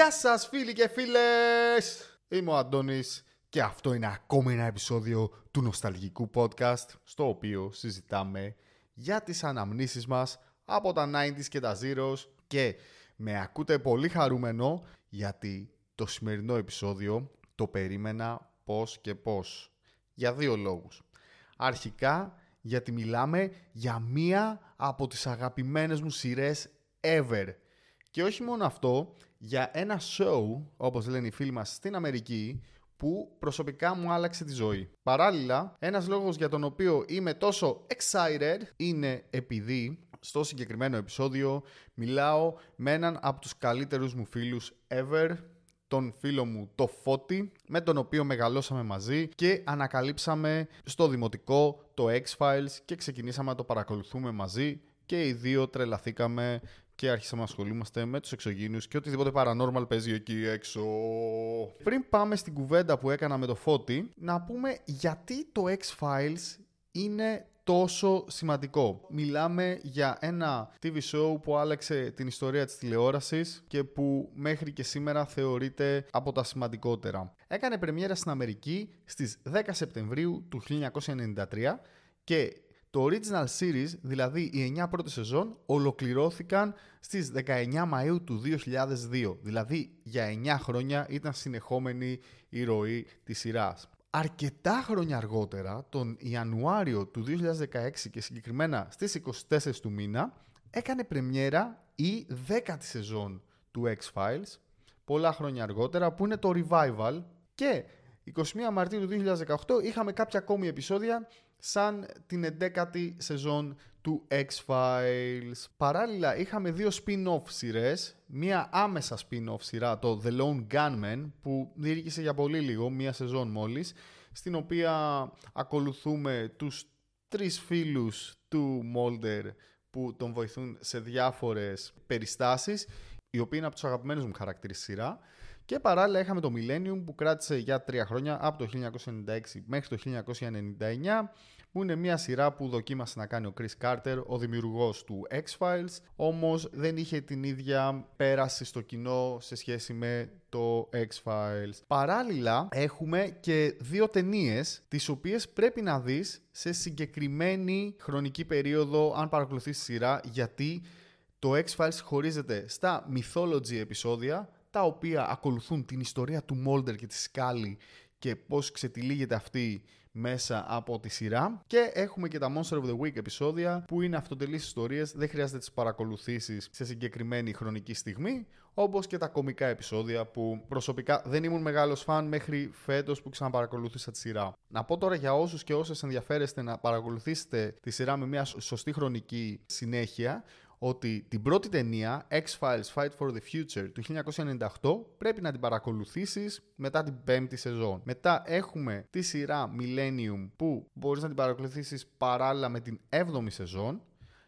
Γεια σας φίλοι και φίλες! Είμαι ο Αντώνης και αυτό είναι ακόμα ένα επεισόδιο του νοσταλγικού podcast στο οποίο συζητάμε για τις αναμνήσεις μας από τα 90s και τα Zeros και με ακούτε πολύ χαρούμενο γιατί το σημερινό επεισόδιο το περίμενα πώς και πώς. Για δύο λόγους. Αρχικά γιατί μιλάμε για μία από τις αγαπημένες μου σειρές ever. Και όχι μόνο αυτό, για ένα show, όπως λένε οι φίλοι μας στην Αμερική, που προσωπικά μου άλλαξε τη ζωή. Παράλληλα, ένας λόγος για τον οποίο είμαι τόσο excited είναι επειδή στο συγκεκριμένο επεισόδιο μιλάω με έναν από τους καλύτερους μου φίλους ever, τον φίλο μου το Φώτη, με τον οποίο μεγαλώσαμε μαζί και ανακαλύψαμε στο δημοτικό το X-Files και ξεκινήσαμε να το παρακολουθούμε μαζί και οι δύο τρελαθήκαμε και άρχισαμε να ασχολούμαστε με τους εξωγήινους και οτιδήποτε paranormal παίζει εκεί έξω. Πριν πάμε στην κουβέντα που έκανα με το Φώτη, να πούμε γιατί το X-Files είναι τόσο σημαντικό. Μιλάμε για ένα TV show που άλλαξε την ιστορία της τηλεόρασης και που μέχρι και σήμερα θεωρείται από τα σημαντικότερα. Έκανε πρεμιέρα στην Αμερική στις 10 Σεπτεμβρίου του 1993 και το original series, δηλαδή οι 9 πρώτες σεζόν, ολοκληρώθηκαν στις 19 Μαΐου του 2002. Δηλαδή για 9 χρόνια ήταν συνεχόμενη η ροή της σειράς. Αρκετά χρόνια αργότερα, τον Ιανουάριο του 2016 και συγκεκριμένα στις 24 του μήνα, έκανε πρεμιέρα η 10η σεζόν του X-Files, πολλά χρόνια αργότερα, που είναι το Revival και 21 Μαρτίου του 2018 είχαμε κάποια ακόμη επεισόδια σαν την 11η σεζόν του X-Files. Παράλληλα είχαμε δύο spin-off σειρές, μία άμεσα spin-off σειρά, το The Lone Gunman, που διήρκησε για πολύ λίγο, μία σεζόν μόλις, στην οποία ακολουθούμε τους τρεις φίλους του Mulder που τον βοηθούν σε διάφορες περιστάσεις, οι οποίοι είναι από τους αγαπημένους μου χαρακτήρες σειρά. Και παράλληλα είχαμε το Millennium που κράτησε για τρία χρόνια από το 1996 μέχρι το 1999 που είναι μια σειρά που δοκίμασε να κάνει ο Chris Carter, ο δημιουργός του X-Files, όμως δεν είχε την ίδια πέραση στο κοινό σε σχέση με το X-Files. Παράλληλα έχουμε και δύο ταινίες τις οποίες πρέπει να δεις σε συγκεκριμένη χρονική περίοδο αν παρακολουθείς τη σειρά γιατί το X-Files χωρίζεται στα mythology επεισόδια τα οποία ακολουθούν την ιστορία του Mulder και της Scully και πώς ξετυλίγεται αυτή μέσα από τη σειρά και έχουμε και τα Monster of the Week επεισόδια που είναι αυτοτελείς ιστορίες, δεν χρειάζεται τις παρακολουθήσεις σε συγκεκριμένη χρονική στιγμή όπως και τα κομικά επεισόδια που προσωπικά δεν ήμουν μεγάλος φαν μέχρι φέτος που ξαναπαρακολούθησα τη σειρά. Να πω τώρα για όσους και όσες ενδιαφέρεστε να παρακολουθήσετε τη σειρά με μια σωστή χρονική συνέχεια ότι την πρώτη ταινία, X-Files Fight for the Future του 1998, πρέπει να την παρακολουθήσεις μετά την πέμπτη σεζόν. Μετά έχουμε τη σειρά Millennium που μπορείς να την παρακολουθήσεις παράλληλα με την 7η σεζόν.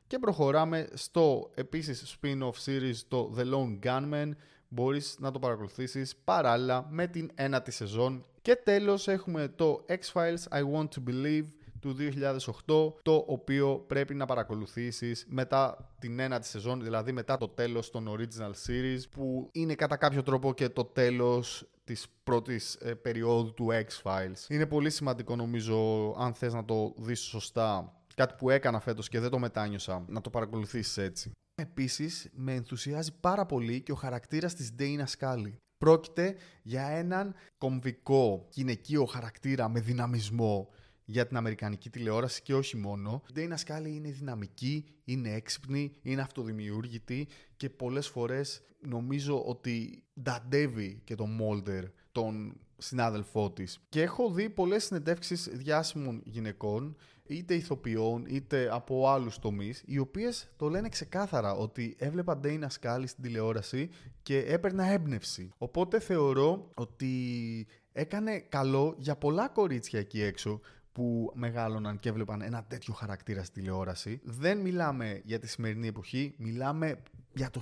Και προχωράμε στο επίσης spin-off series το The Lone Gunman. Μπορείς να το παρακολουθήσεις παράλληλα με την ένατη σεζόν. Και τέλος έχουμε το X-Files I Want to Believe του 2008, το οποίο πρέπει να παρακολουθήσεις μετά την ένατη σεζόν, δηλαδή μετά το τέλος των original series, που είναι κατά κάποιο τρόπο και το τέλος της πρώτης ε, περίοδου του X-Files. Είναι πολύ σημαντικό νομίζω, αν θες να το δεις σωστά, κάτι που έκανα φέτος και δεν το μετάνιωσα, να το παρακολουθήσεις έτσι. Επίσης, με ενθουσιάζει πάρα πολύ και ο χαρακτήρας της Dana Scully. Πρόκειται για έναν κομβικό γυναικείο χαρακτήρα με δυναμισμό, για την Αμερικανική τηλεόραση και όχι μόνο. Η Dana Scully είναι δυναμική, είναι έξυπνη, είναι αυτοδημιούργητη και πολλές φορές νομίζω ότι νταντεύει και τον Μόλτερ, τον συνάδελφό της. Και έχω δει πολλές συνεντεύξεις διάσημων γυναικών, είτε ηθοποιών, είτε από άλλους τομείς, οι οποίες το λένε ξεκάθαρα ότι έβλεπα Dana Scully στην τηλεόραση και έπαιρνα έμπνευση. Οπότε θεωρώ ότι έκανε καλό για πολλά κορίτσια εκεί έξω που μεγάλωναν και έβλεπαν ένα τέτοιο χαρακτήρα στη τηλεόραση. Δεν μιλάμε για τη σημερινή εποχή, μιλάμε για το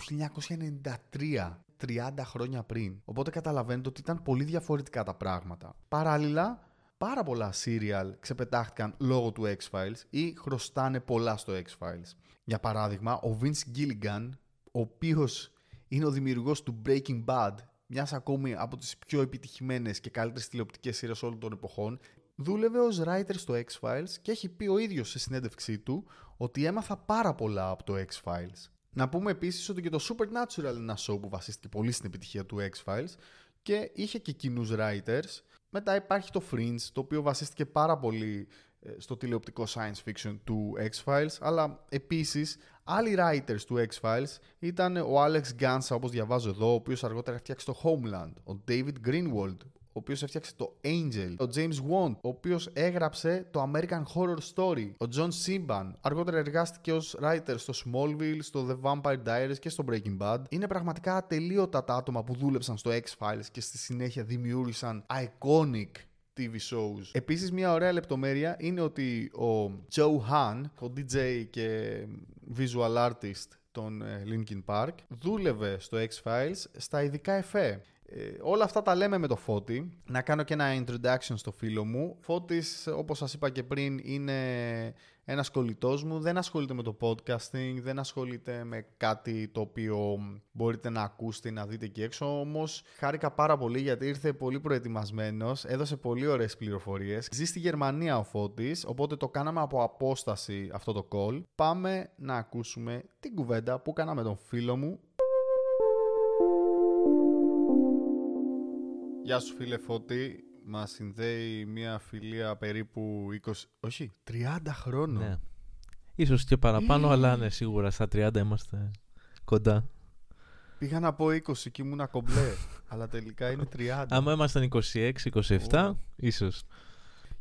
1993. 30 χρόνια πριν. Οπότε καταλαβαίνετε ότι ήταν πολύ διαφορετικά τα πράγματα. Παράλληλα, πάρα πολλά serial ξεπετάχτηκαν λόγω του X-Files ή χρωστάνε πολλά στο X-Files. Για παράδειγμα, ο Vince Gilligan, ο οποίος είναι ο δημιουργός του Breaking Bad μιας ακόμη από τις πιο επιτυχημένες και καλύτερες τηλεοπτικές σειρές όλων των εποχών. Δούλευε ως writer στο X-Files και έχει πει ο ίδιος σε συνέντευξή του ότι έμαθα πάρα πολλά από το X-Files. Να πούμε επίσης ότι και το Supernatural είναι ένα show που βασίστηκε πολύ στην επιτυχία του X-Files και είχε και κοινούς writers. Μετά υπάρχει το Fringe, το οποίο βασίστηκε πάρα πολύ ε, στο τηλεοπτικό science fiction του X-Files, αλλά επίσης άλλοι writers του X-Files ήταν ο Alex Gansa, όπως διαβάζω εδώ, ο οποίος αργότερα έφτιαξε το Homeland, ο David Greenwald, ο οποίος έφτιαξε το Angel, ο James Wan, ο οποίος έγραψε το American Horror Story, ο John Simban, αργότερα εργάστηκε ως writer στο Smallville, στο The Vampire Diaries και στο Breaking Bad. Είναι πραγματικά ατελείωτα τα άτομα που δούλεψαν στο X-Files και στη συνέχεια δημιούργησαν iconic TV shows. Επίσης μια ωραία λεπτομέρεια είναι ότι ο Joe Han, ο DJ και visual artist των ε, Linkin Park, δούλευε στο X-Files στα ειδικά εφέ. Ε, όλα αυτά τα λέμε με το Φώτη. Να κάνω και ένα introduction στο φίλο μου. Φώτης, όπως σας είπα και πριν, είναι ένας κολλητός μου. Δεν ασχολείται με το podcasting, δεν ασχολείται με κάτι το οποίο μπορείτε να ακούσετε ή να δείτε εκεί έξω. Όμως χάρηκα πάρα πολύ γιατί ήρθε πολύ προετοιμασμένος, έδωσε πολύ ωραίες πληροφορίες. Ζει στη Γερμανία ο Φώτης, οπότε το κάναμε από απόσταση αυτό το call. Πάμε να ακούσουμε την κουβέντα που κάναμε τον φίλο μου Γεια σου φίλε Φώτη. Μας συνδέει μια φιλία περίπου 20, όχι, 30 χρόνων. Ναι. Ίσως και παραπάνω, αλλά ναι, σίγουρα στα 30 είμαστε κοντά. Πήγα να πω 20 και ήμουν κομπλέ, αλλά τελικά είναι 30. Άμα ήμασταν 26, 27, oh. ίσως.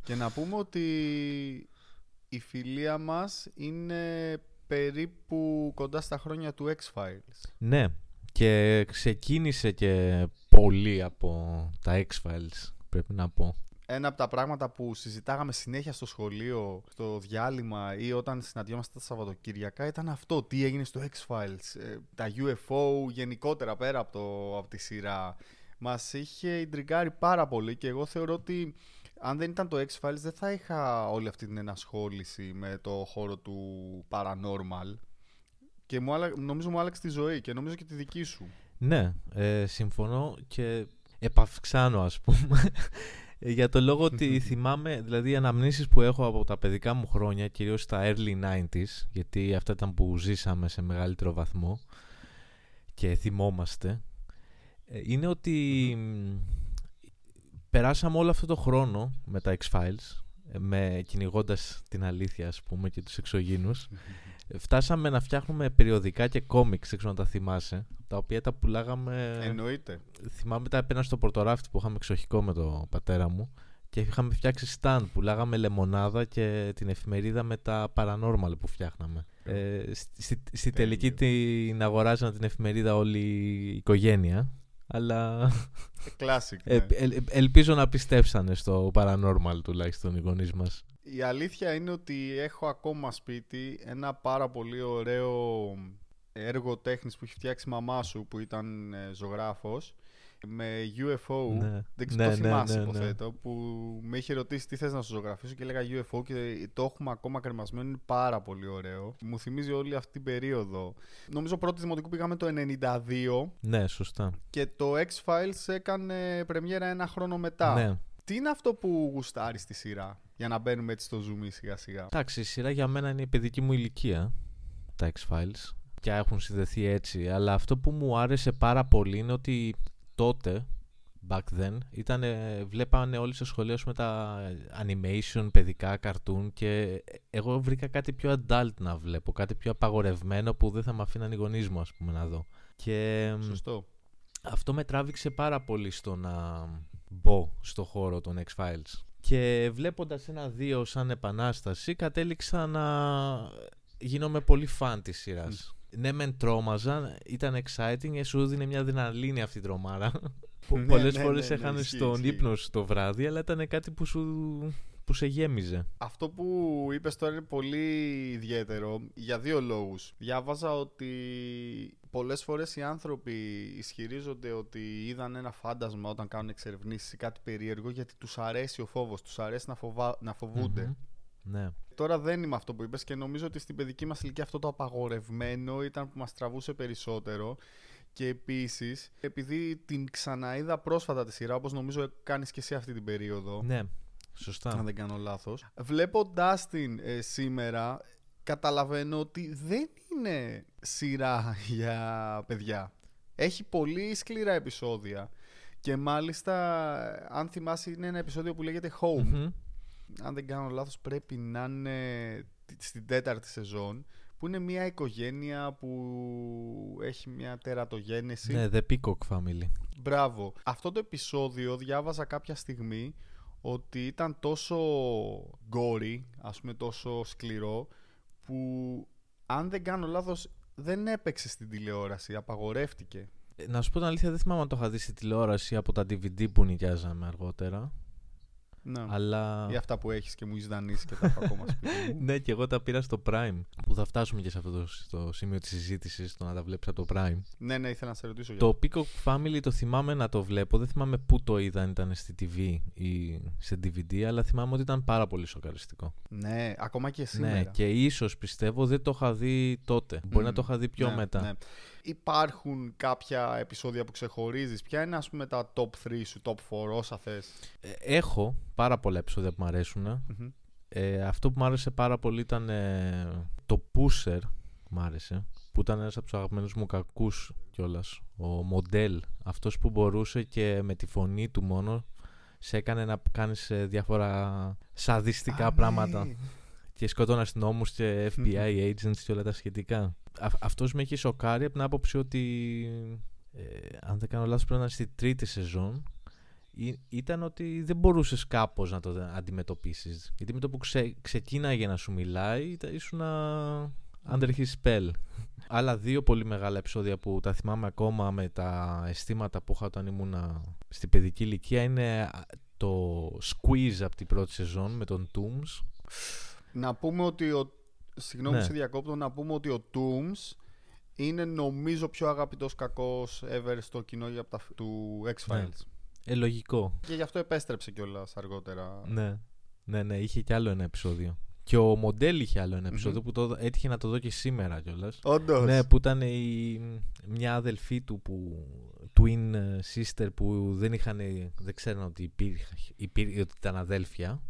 Και να πούμε ότι η φιλία μας είναι περίπου κοντά στα χρόνια του X-Files. Ναι, και ξεκίνησε και πολύ από τα X-Files, πρέπει να πω. Ένα από τα πράγματα που συζητάγαμε συνέχεια στο σχολείο, στο διάλειμμα ή όταν συναντιόμαστε τα Σαββατοκύριακα ήταν αυτό. Τι έγινε στο X-Files, ε, τα UFO γενικότερα πέρα από, το, από τη σειρά. Μας είχε ιντριγκάρει πάρα πολύ και εγώ θεωρώ ότι αν δεν ήταν το X-Files δεν θα είχα όλη αυτή την ενασχόληση με το χώρο του paranormal. Και μου, νομίζω μου άλλαξε τη ζωή και νομίζω και τη δική σου. Ναι, ε, συμφωνώ και επαυξάνω ας πούμε. Για το λόγο ότι θυμάμαι, δηλαδή οι αναμνήσεις που έχω από τα παιδικά μου χρόνια, κυρίως στα early 90s, γιατί αυτά ήταν που ζήσαμε σε μεγαλύτερο βαθμό και θυμόμαστε, ε, είναι ότι περάσαμε όλο αυτό το χρόνο με τα X-Files, ε, με κυνηγώντας την αλήθεια ας πούμε και τους εξωγήνους φτάσαμε να φτιάχνουμε περιοδικά και κόμιξ, έξω να τα θυμάσαι, τα οποία τα πουλάγαμε... Εννοείται. Θυμάμαι τα έπαιρνα στο πορτοράφτη που είχαμε εξοχικό με τον πατέρα μου και είχαμε φτιάξει stand, πουλάγαμε λεμονάδα και την εφημερίδα με τα paranormal που φτιάχναμε. Ε, στη, στη τελική την αγοράζαν την εφημερίδα όλη η οικογένεια αλλά Classic, ναι. ε, ελπίζω να πιστέψανε στο paranormal τουλάχιστον οι γονείς μας η αλήθεια είναι ότι έχω ακόμα σπίτι ένα πάρα πολύ ωραίο έργο τέχνης που έχει φτιάξει η μαμά σου που ήταν ε, ζωγράφος με UFO, ναι. δεν ξέρω ναι, το ναι, θυμάσαι ναι, υποθέτω, που με είχε ρωτήσει τι θες να σου ζωγραφίσω και έλεγα UFO και το έχουμε ακόμα κρεμασμένο, είναι πάρα πολύ ωραίο. Μου θυμίζει όλη αυτή την περίοδο. Νομίζω πρώτη δημοτικού πήγαμε το 92. Ναι, σωστά. Και το X-Files έκανε πρεμιέρα ένα χρόνο μετά. Ναι. Τι είναι αυτό που γουστάρεις στη σειρά, για να μπαίνουμε έτσι στο zoom σιγά σιγά; Εντάξει, η σειρά για μένα είναι η παιδική μου ηλικία, τα X-Files, και έχουν συνδεθεί έτσι. Αλλά αυτό που μου άρεσε πάρα πολύ είναι ότι τότε, back then, ήταν, βλέπανε όλοι στο σχολείο με τα animation, παιδικά, cartoon και εγώ βρήκα κάτι πιο adult να βλέπω, κάτι πιο απαγορευμένο που δεν θα με αφήναν οι γονείς μου, ας πούμε, να δω. Και Σωστό. Αυτό με τράβηξε πάρα πολύ στο να μπω στο χώρο των X-Files. Και βλέποντας ένα-δύο σαν επανάσταση κατέληξα να γίνομαι πολύ φαν της σειράς. Ναι, μεν τρόμαζα, ήταν exciting, σου δίνει μια δυναλίνη αυτή η τρομάρα. που ναι, πολλές ναι, φορές ναι, ναι έχανε στον ύπνο σου το βράδυ, αλλά ήταν κάτι που σου που σε γέμιζε. Αυτό που είπες τώρα είναι πολύ ιδιαίτερο για δύο λόγους. Διάβαζα ότι πολλές φορές οι άνθρωποι ισχυρίζονται ότι είδαν ένα φάντασμα όταν κάνουν εξερευνήσεις ή κάτι περίεργο γιατί τους αρέσει ο φόβος, τους αρέσει να, φοβα... να φοβουνται Ναι. Τώρα δεν είμαι αυτό που είπες και νομίζω ότι στην παιδική μας ηλικία αυτό το απαγορευμένο ήταν που μας τραβούσε περισσότερο Και επίσης, επειδή την ξαναείδα πρόσφατα τη σειρά, όπως νομίζω κάνεις και εσύ αυτή την περίοδο. Ναι, σωστά. Αν δεν κάνω λάθος. Βλέποντα την ε, σήμερα, καταλαβαίνω ότι δεν είναι σειρά για παιδιά. Έχει πολύ σκληρά επεισόδια. Και μάλιστα, αν θυμάσαι, είναι ένα επεισόδιο που λέγεται Home. Αν δεν κάνω λάθος, πρέπει να είναι στην τέταρτη σεζόν που είναι μια οικογένεια που έχει μια τερατογένεση. Ναι, The Peacock Family. Μπράβο. Αυτό το επεισόδιο διάβαζα κάποια στιγμή ότι ήταν τόσο gory, ας πούμε τόσο σκληρό, που αν δεν κάνω λάθος δεν έπαιξε στην τηλεόραση, απαγορεύτηκε. Ε, να σου πω την αλήθεια, δεν θυμάμαι αν το είχα δει στη τηλεόραση από τα DVD που νοικιάζαμε αργότερα. Ναι. Αλλά... Ή αυτά που έχεις και μου έχεις δανείσει και τα έχω ακόμα σπίτι μου. ναι, και εγώ τα πήρα στο Prime. Που θα φτάσουμε και σε αυτό το, στο σημείο της συζήτησης, το να τα βλέπεις από το Prime. ναι, ναι, ήθελα να σε ρωτήσω. Για Το Peacock Family το θυμάμαι να το βλέπω. Δεν θυμάμαι πού το είδα, αν ήταν στη TV ή σε DVD, αλλά θυμάμαι ότι ήταν πάρα πολύ σοκαριστικό. Ναι, ακόμα και σήμερα. Ναι, και ίσως πιστεύω δεν το είχα δει τότε. Μπορεί να το είχα δει πιο ναι, μετά. ναι. Υπάρχουν κάποια επεισόδια που ξεχωρίζεις; Ποια είναι ας πούμε τα top 3 σου, top 4, όσα θες; Ε, Έχω πάρα πολλά επεισόδια που μου αρέσουν. Μμμ. Ε, αυτό που μου άρεσε πάρα πολύ ήταν ε, το Pusher. Μου άρεσε. Που ήταν ένας από τους αγαπημένους μου κακούς κιόλας. Ο Μοντέλ. Αυτός που μπορούσε και με τη φωνή του μόνο σε έκανε να κάνεις ε, διάφορα σαδιστικά Α, πράγματα. ναι. Και σκοτών αστυνόμου και FBI agents και όλα τα σχετικά. Α, αυτός με έχει σοκάρει από την άποψη ότι ε, αν δεν κάνω λάθος πρέπει να είναι στη τρίτη σεζόν Ή- ήταν ότι δεν μπορούσες κάπως να το αντιμετωπίσεις. Γιατί με το που ξε, ξεκίναγε να σου μιλάει ήταν- ήσουν under his spell. Άλλα δύο πολύ μεγάλα επεισόδια που τα θυμάμαι ακόμα με τα αισθήματα που είχα όταν ήμουν στην παιδική ηλικία είναι α, το Squeeze από την πρώτη σεζόν με τον Tooms. Να πούμε ότι ο... Συγγνώμη Ναι. σε διακόπτω, να πούμε ότι ο Tooms είναι νομίζω πιο αγαπητός κακός ever στο κοινό για τα... του X-Files. Ναι. Ε, λογικό. Και γι' αυτό επέστρεψε κιόλας αργότερα. Ναι. ναι, ναι, είχε κι άλλο ένα επεισόδιο. Και ο Μοντέλ είχε άλλο ένα επεισόδιο που το, έτυχε να το δω και σήμερα κιόλας. Όντως. Ναι, που ήταν η, μια αδελφή του που, twin ε, sister που δεν είχαν, δεν ξέραν ότι, υπήρχε, υπήρχε, ότι ήταν αδέλφια.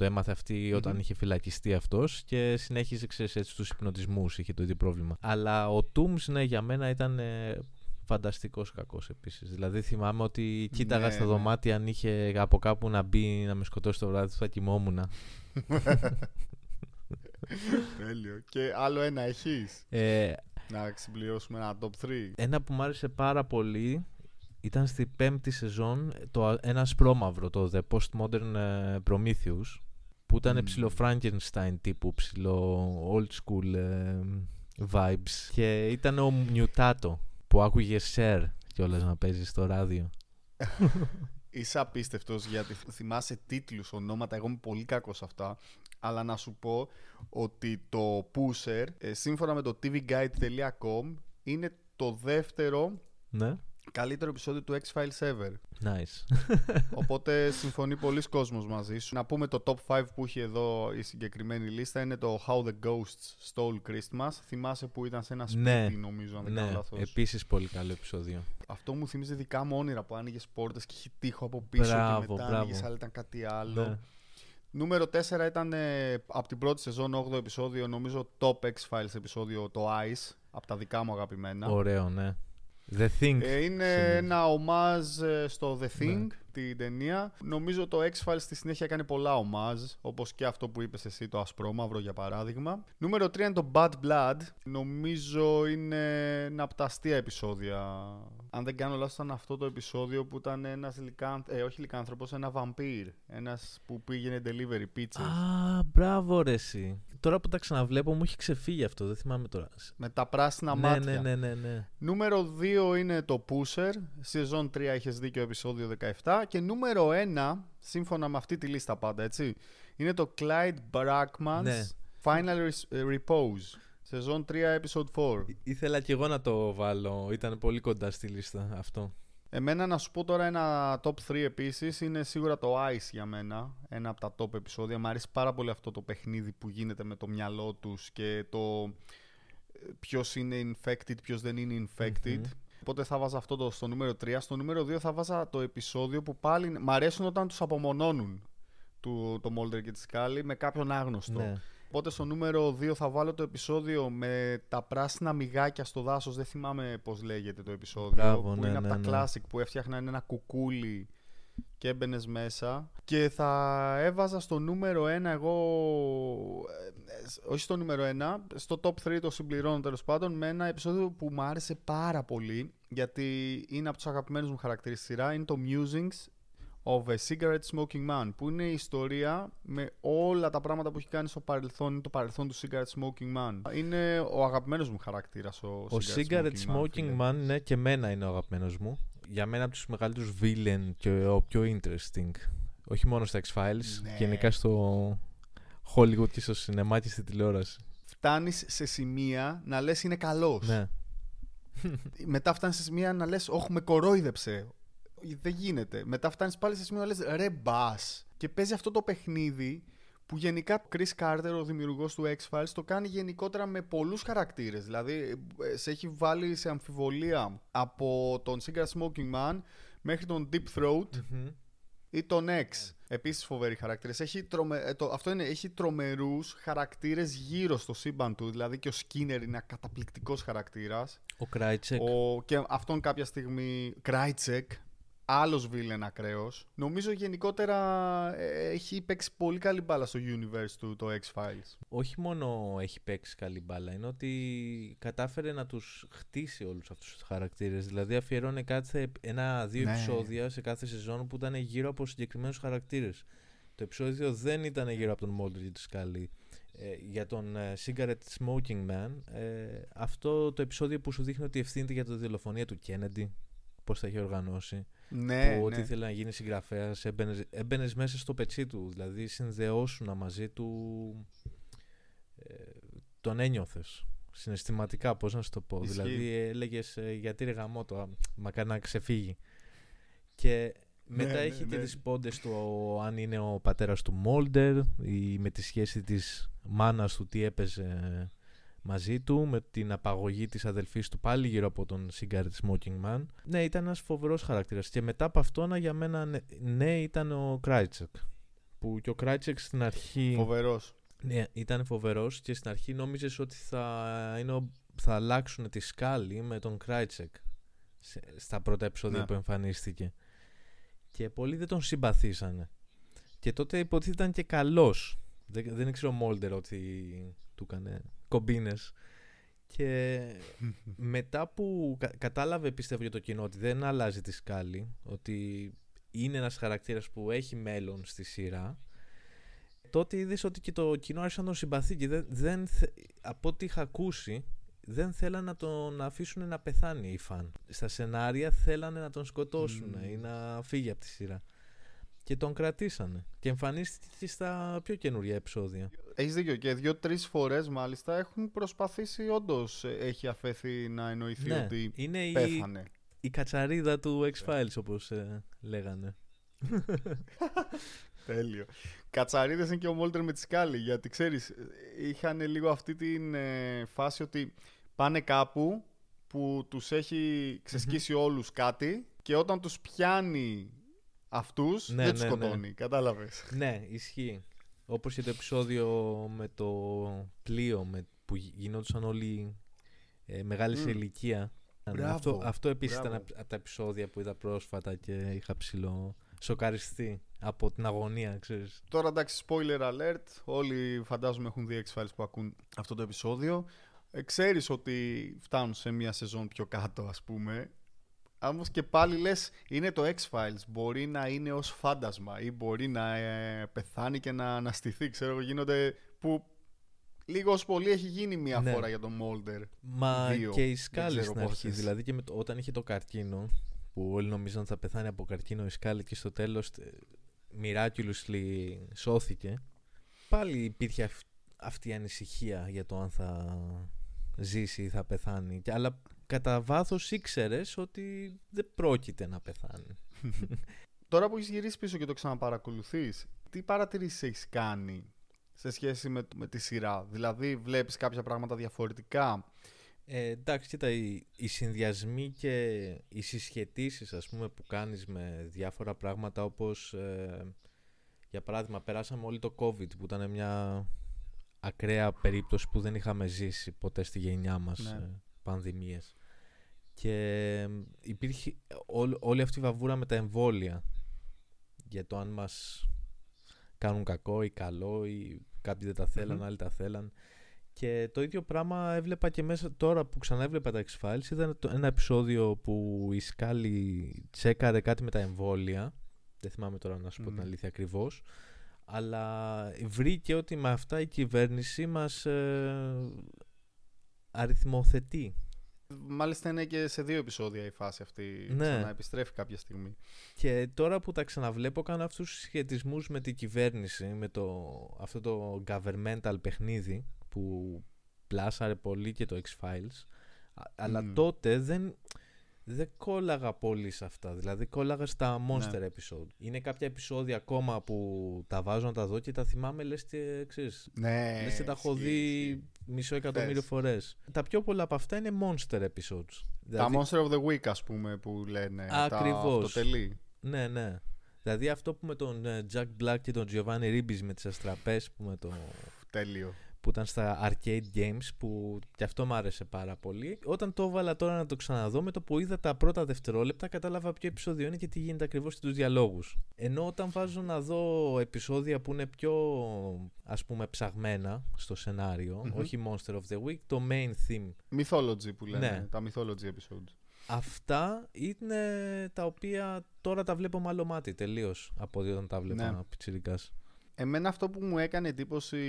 Το έμαθε αυτή όταν είχε φυλακιστεί αυτός και συνέχιζε ξέρεις, έτσι στους υπνοτισμούς, είχε το ίδιο πρόβλημα. Αλλά ο Tooms, ναι, για μένα ήταν ε, φανταστικός κακός επίσης. Δηλαδή θυμάμαι ότι κοίταγα Ναι, στα ναι. δωμάτια αν είχε από κάπου να μπει να με σκοτώσει το βράδυ θα κοιμόμουν. Τέλειο. Και άλλο ένα έχεις; Ε, Να συμπληρώσουμε ένα top 3. Ένα που μου άρεσε πάρα πολύ ήταν στη πέμπτη σεζόν το, ένα σπρώμαυρο, το The Postmodern ε, Prometheus, που ήταν Μμμ. ψηλό Frankenstein τύπου, ψηλό old school ε, vibes. Και ήταν ο Μιουτάτο που άκουγε Sir κιόλας να παίζει στο ράδιο. Είσαι απίστευτος γιατί θυμάσαι τίτλους, ονόματα. Εγώ είμαι πολύ κακός σε αυτά. Αλλά να σου πω ότι το Pusher, ε, σύμφωνα με το tvguide.com, είναι το δεύτερο Ναι, καλύτερο επεισόδιο του X-Files ever. nice. Οπότε συμφωνεί πολλοί κόσμος μαζί σου. Να πούμε το top 5 που έχει εδώ η συγκεκριμένη λίστα είναι το How the Ghosts Stole Christmas. Θυμάσαι που ήταν σε ένα σπίτι, Ναι. νομίζω, αν δεν κάνω ναι, λάθος. επίσης πολύ καλό επεισόδιο. Αυτό μου θύμιζε δικά μου όνειρα που άνοιγες πόρτες και είχε τείχο από πίσω Μπράβο, και μετά μπράβο. άνοιγες, αλλά ήταν κάτι άλλο. Ναι. Νούμερο 4 ήταν ε, από την πρώτη σεζόν, 8ο επεισόδιο, νομίζω top X-Files επεισόδιο, το Ice, από τα δικά μου αγαπημένα. Ωραίο, ναι. The Thing. Ε, είναι συνήθως. ένα ομάζ ε, στο The Thing, Ναι. Την ταινία. Νομίζω το X-Files στη συνέχεια έκανε πολλά ομάζ, όπως και αυτό που είπες εσύ, το Ασπρόμαυρο για παράδειγμα. Νούμερο 3 είναι το Bad Blood. Νομίζω είναι ένα από τα αστεία επεισόδια. Αν δεν κάνω λάθος ήταν αυτό το επεισόδιο που ήταν ένας λικάνθ... ε, όχι λικάνθρωπος, ένα βαμπύρ. Ένας που πήγαινε delivery pizzas. Α, μπράβο ρε εσύ. Τώρα που τα ξαναβλέπω μου έχει ξεφύγει αυτό, δεν θυμάμαι τώρα. με τα πράσινα ναι, μάτια. ναι, ναι, ναι, ναι. Νούμερο 2 είναι το Pusher. Σεζόν 3 έχεις δίκιο επεισόδιο 17. Και νούμερο 1, σύμφωνα με αυτή τη λίστα πάντα, έτσι, είναι το Clyde Brackman's Ναι. Final Res- ε, Repose. Σεζόν 3, episode 4. Ή- Ήθελα και εγώ να το βάλω. Ήταν πολύ κοντά στη λίστα αυτό. Εμένα να σου πω τώρα ένα top 3 επίσης είναι σίγουρα το Ice για μένα. Ένα από τα top επεισόδια. Μ' αρέσει πάρα πολύ αυτό το παιχνίδι που γίνεται με το μυαλό τους και το ποιος είναι infected, ποιος δεν είναι infected. Μμμ. Οπότε θα βάζα αυτό το στο νούμερο 3. Στο νούμερο 2 θα βάζα το επεισόδιο που πάλι. Μ' αρέσουν όταν τους απομονώνουν του, το Μόλτερ και τη Σκάλη με κάποιον άγνωστο. Ναι. Οπότε στο νούμερο 2 θα βάλω το επεισόδιο με τα πράσινα μυγάκια στο δάσος. Δεν θυμάμαι πώς λέγεται το επεισόδιο. Μπράβο, που ναι, είναι από ναι, τα ναι. classic που έφτιαχναν ένα κουκούλι και έμπαινε μέσα. Και θα έβαζα στο νούμερο 1 εγώ. ε, ε, όχι στο νούμερο 1, στο top 3 το συμπληρώνω τέλος πάντων με ένα επεισόδιο που μου άρεσε πάρα πολύ γιατί είναι από τους αγαπημένους μου χαρακτήρες στη σειρά. Είναι το Musings of a Cigarette Smoking Man που είναι η ιστορία με όλα τα πράγματα που έχει κάνει στο παρελθόν, το παρελθόν του Cigarette Smoking Man. Είναι ο αγαπημένος μου χαρακτήρας ο, Ο Cigarette Smoking φίλε. Man, ναι, και εμένα είναι ο αγαπημένος μου. Για μένα από τους μεγαλύτερους villain και ο πιο interesting. Όχι μόνο στα X-Files, Ναι. γενικά στο Hollywood και στο σινεμά και στη τηλεόραση. Φτάνεις σε σημεία να λες είναι καλός. Ναι. Μετά φτάνεις σε σημεία να λες όχι με κορόιδεψε. Δεν γίνεται. Μετά φτάνεις πάλι σε σημείο να λες ρε μπας. Και παίζει αυτό το παιχνίδι που γενικά ο Chris Carter, ο δημιουργός του X-Files, το κάνει γενικότερα με πολλούς χαρακτήρες. Δηλαδή, ε, σε έχει βάλει σε αμφιβολία από τον Cigarette Smoking Man μέχρι τον Deep Throat Μμμ. ή τον X. Επίσης φοβεροί χαρακτήρες. Έχει τρομε... ε, το... Αυτό είναι, έχει τρομερούς χαρακτήρες γύρω στο σύμπαν του. Δηλαδή και ο Skinner είναι καταπληκτικός χαρακτήρας. Ο Κράιτσεκ. Ο... Και αυτόν κάποια στιγμή Κράιτσεκ, άλλος βίλεν ακραίος. Νομίζω γενικότερα ε, έχει παίξει πολύ καλή μπάλα στο universe του το X-Files. όχι μόνο έχει παίξει καλή μπάλα, είναι ότι κατάφερε να τους χτίσει όλους αυτούς τους χαρακτήρες. Δηλαδή αφιερώνει κάθε ένα-δύο Ναι. επεισόδια σε κάθε σεζόν που ήταν γύρω από συγκεκριμένους χαρακτήρες. Το επεισόδιο δεν ήταν γύρω από τον Mulder και τη Σκάλη. Ε, για τον ε, Cigarette Smoking Man, ε, αυτό το επεισόδιο που σου δείχνει ότι ευθύνεται για τη δολοφονία του Kennedy, πώς θα έχει οργανώσει, Ναι, που ναι. ότι ήθελε να γίνει συγγραφέας, έμπαινες μέσα στο πετσί του. Δηλαδή συνδεώσουν μαζί του. Ε, τον ένιωθες. Συναισθηματικά, πώς να σου το πω. Ισχύει. Δηλαδή έλεγες γιατί ρε γαμώτο, α, μακάρι να ξεφύγει. Και μετά ναι, έχει ναι. και τις πόντες του ο- αν είναι ο πατέρας του Μόλτερ ή με τη σχέση της μάνας του τι έπαιζε μαζί του με την απαγωγή της αδελφής του πάλι γύρω από τον Cigarette Smoking Man. Ναι, ήταν ένας φοβερός χαρακτήρας και μετά από αυτόν για μένα ναι, ναι ήταν ο Κράιτσεκ που και ο Κράιτσεκ στην αρχή Φοβερός. ναι, ήταν φοβερός και στην αρχή νόμιζες ότι θα, είναι ο- θα αλλάξουν τη σκάλη με τον Κράιτσεκ σε- στα πρώτα επεισόδια Ναι. που εμφανίστηκε. Και πολλοί δεν τον συμπαθήσανε. Και τότε υποτίθεται ήταν και καλός. Δεν, δεν ήξερε ο Μόλτερ ότι του έκανε κομπίνες. Και μετά που κα- κατάλαβε πιστεύω για το κοινό ότι δεν αλλάζει τη σκάλη, ότι είναι ένας χαρακτήρας που έχει μέλλον στη σειρά, τότε είδες ότι και το κοινό άρχισε να τον συμπαθεί και δεν, δεν, θε- από ό,τι είχα ακούσει δεν θέλανε να τον αφήσουν να πεθάνει οι φαν. Στα σενάρια θέλανε να τον σκοτώσουν Μμμ. ή να φύγει από τη σειρά. Και τον κρατήσανε. Και εμφανίστηκε και στα πιο καινούργια επεισόδια. Έχεις δίκιο και δύο-τρεις φορές μάλιστα έχουν προσπαθήσει όντως ε, έχει αφέθει να εννοηθεί Ναι, ότι είναι η, πέθανε. η κατσαρίδα του X-Files όπως ε, λέγανε. Τέλειο. Κατσαρίδες είναι και ο Μόλτερ με τη σκάλη. Γιατί ξέρεις, είχαν λίγο αυτή την ε, φάση ότι πάνε κάπου που τους έχει ξεσκίσει όλους κάτι και όταν τους πιάνει αυτούς Ναι, δεν τους ναι, ναι. σκοτώνει. Κατάλαβες. ναι, ισχύει. Όπως και το επεισόδιο με το πλοίο με, που γι- γινόντουσαν όλοι ε, μεγάλοι σε Μμ. ηλικία. Μπράβο, αυτό, αυτό επίσης ήταν μπράβο. από, από τα επεισόδια που είδα πρόσφατα και είχα ψηλό σοκαριστεί από την αγωνία, ξέρεις. Τώρα εντάξει, spoiler alert. Όλοι φαντάζομαι έχουν δει X-Files που ακούν αυτό το επεισόδιο. Ε, ξέρεις ότι φτάνουν σε μια σεζόν πιο κάτω, ας πούμε. Όμως και πάλι λες, είναι το X-Files. Μπορεί να είναι ως φάντασμα ή μπορεί να ε, πεθάνει και να αναστηθεί. Ξέρω εγώ, γίνονται που λίγο ως πολύ έχει γίνει μια Ναι. φορά για τον Μόλτερ. Μα Δύο. και η Δεν Σκάλη ξέρω στην αρχή, πόσες. δηλαδή και με το- όταν είχε το καρκίνο, που όλοι νομίζαν ότι θα πεθάνει από καρκίνο η Σκάλη και στο τέλος ε, miraculously σώθηκε, πάλι υπήρχε αυ- αυτή η ανησυχία για το αν θα ζήσει ή θα πεθάνει. Και- Αλλά κατά βάθος ήξερες ότι δεν πρόκειται να πεθάνει. Τώρα που έχεις γυρίσει πίσω και το ξαναπαρακολουθείς, τι παρατηρήσεις έχεις κάνει σε σχέση με, με τη σειρά; Δηλαδή βλέπεις κάποια πράγματα διαφορετικά; Ε, εντάξει, κοίτα, οι, οι συνδυασμοί και οι συσχετήσεις ας πούμε που κάνεις με διάφορα πράγματα όπως ε, για παράδειγμα περάσαμε όλοι το COVID που ήταν μια ακραία περίπτωση που δεν είχαμε ζήσει ποτέ στη γενιά μας Ναι. ε, πανδημίες και υπήρχε όλη, όλη αυτή η βαβούρα με τα εμβόλια. Για το αν μας κάνουν κακό ή καλό ή κάποιοι δεν τα θέλαν, Μμμ. άλλοι τα θέλαν. Και το ίδιο πράγμα έβλεπα και μέσα τώρα που ξανά έβλεπα τα X-Files είδα το- ένα επεισόδιο που η Σκάλη τσέκαρε κάτι με τα εμβόλια. Δεν θυμάμαι τώρα να σου πω την Μμμ. αλήθεια ακριβώς. Αλλά βρήκε ότι με αυτά η κυβέρνηση μας ε, αριθμοθετεί Μάλιστα είναι και σε δύο επεισόδια η φάση αυτή. Ναι. Να επιστρέφει κάποια στιγμή. Και τώρα που τα ξαναβλέπω κάνω αυτούς τους σχετισμούς με την κυβέρνηση, με το, αυτό το governmental παιχνίδι που πλάσαρε πολύ και το X-Files. Α- Αλλά Μμ. τότε δεν, δεν κόλλαγα πολύ σε αυτά. Δηλαδή κόλλαγα στα monster Ναι. episode. Είναι κάποια επεισόδια ακόμα που τα βάζω να τα δω και τα θυμάμαι λες και ξέρεις. Ναι. λες και τα έχω ισχύει, δει ισχύει. μισό εκατομμύριο Θες. φορές. Τα πιο πολλά από αυτά είναι monster episodes. Τα Δηλαδή- Monster of the Week, ας πούμε, που λένε. Ακριβώς. Τα αυτοτελή. Ναι, ναι. Δηλαδή αυτό που με τον ε, Jack Black και τον Giovanni Ribisi με τις αστραπές που, με το, Τέλειο. Που ήταν στα arcade games που και αυτό μου άρεσε πάρα πολύ. Όταν το έβαλα τώρα να το ξαναδώ με το που είδα τα πρώτα δευτερόλεπτα κατάλαβα ποιο επεισόδιο είναι και τι γίνεται ακριβώς στους διαλόγους. Ενώ όταν βάζω να δω επεισόδια που είναι πιο ας πούμε ψαγμένα στο σενάριο, Μμμ. όχι Monster of the Week, το main theme Mythology που λένε. Ναι. Τα Mythology episodes. Αυτά είναι τα οποία τώρα τα βλέπω με άλλο μάτι τελείως από ότι όταν τα βλέπα Ναι. πιτσιρικάς. Εμένα αυτό που μου έκανε εντύπωση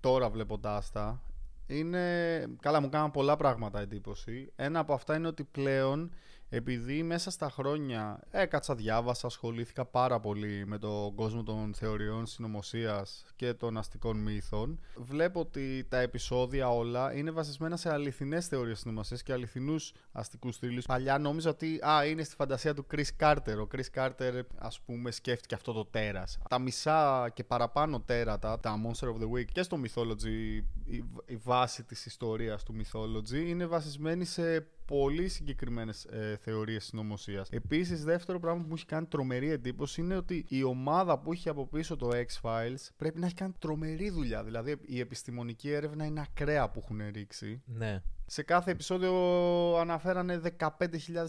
τώρα βλέποντάς τα είναι... Καλά, μου κάναν πολλά πράγματα εντύπωση. Ένα από αυτά είναι ότι πλέον, επειδή μέσα στα χρόνια έκατσα, διάβασα, ασχολήθηκα πάρα πολύ με τον κόσμο των θεωριών συνωμοσίας και των αστικών μύθων, βλέπω ότι τα επεισόδια όλα είναι βασισμένα σε αληθινές θεωρίες συνωμοσίας και αληθινούς αστικούς θρύλους. Παλιά νόμιζα ότι α, είναι στη φαντασία του Chris Carter. Ο Chris Carter, ας πούμε, σκέφτηκε αυτό το τέρας. Τα μισά και παραπάνω τέρατα, τα Monster of the Week και στο Mythology, η, η βάση της ιστορίας του Mythology είναι βασισμένη σε πολύ συγκεκριμένες ε, θεωρίες συνωμοσίας. Επίσης, δεύτερο πράγμα που μου έχει κάνει τρομερή εντύπωση είναι ότι η ομάδα που έχει από πίσω το X-Files πρέπει να έχει κάνει τρομερή δουλειά. Δηλαδή, η επιστημονική έρευνα είναι ακραία που έχουν ρίξει. Ναι. Σε κάθε επεισόδιο αναφέρανε 15.000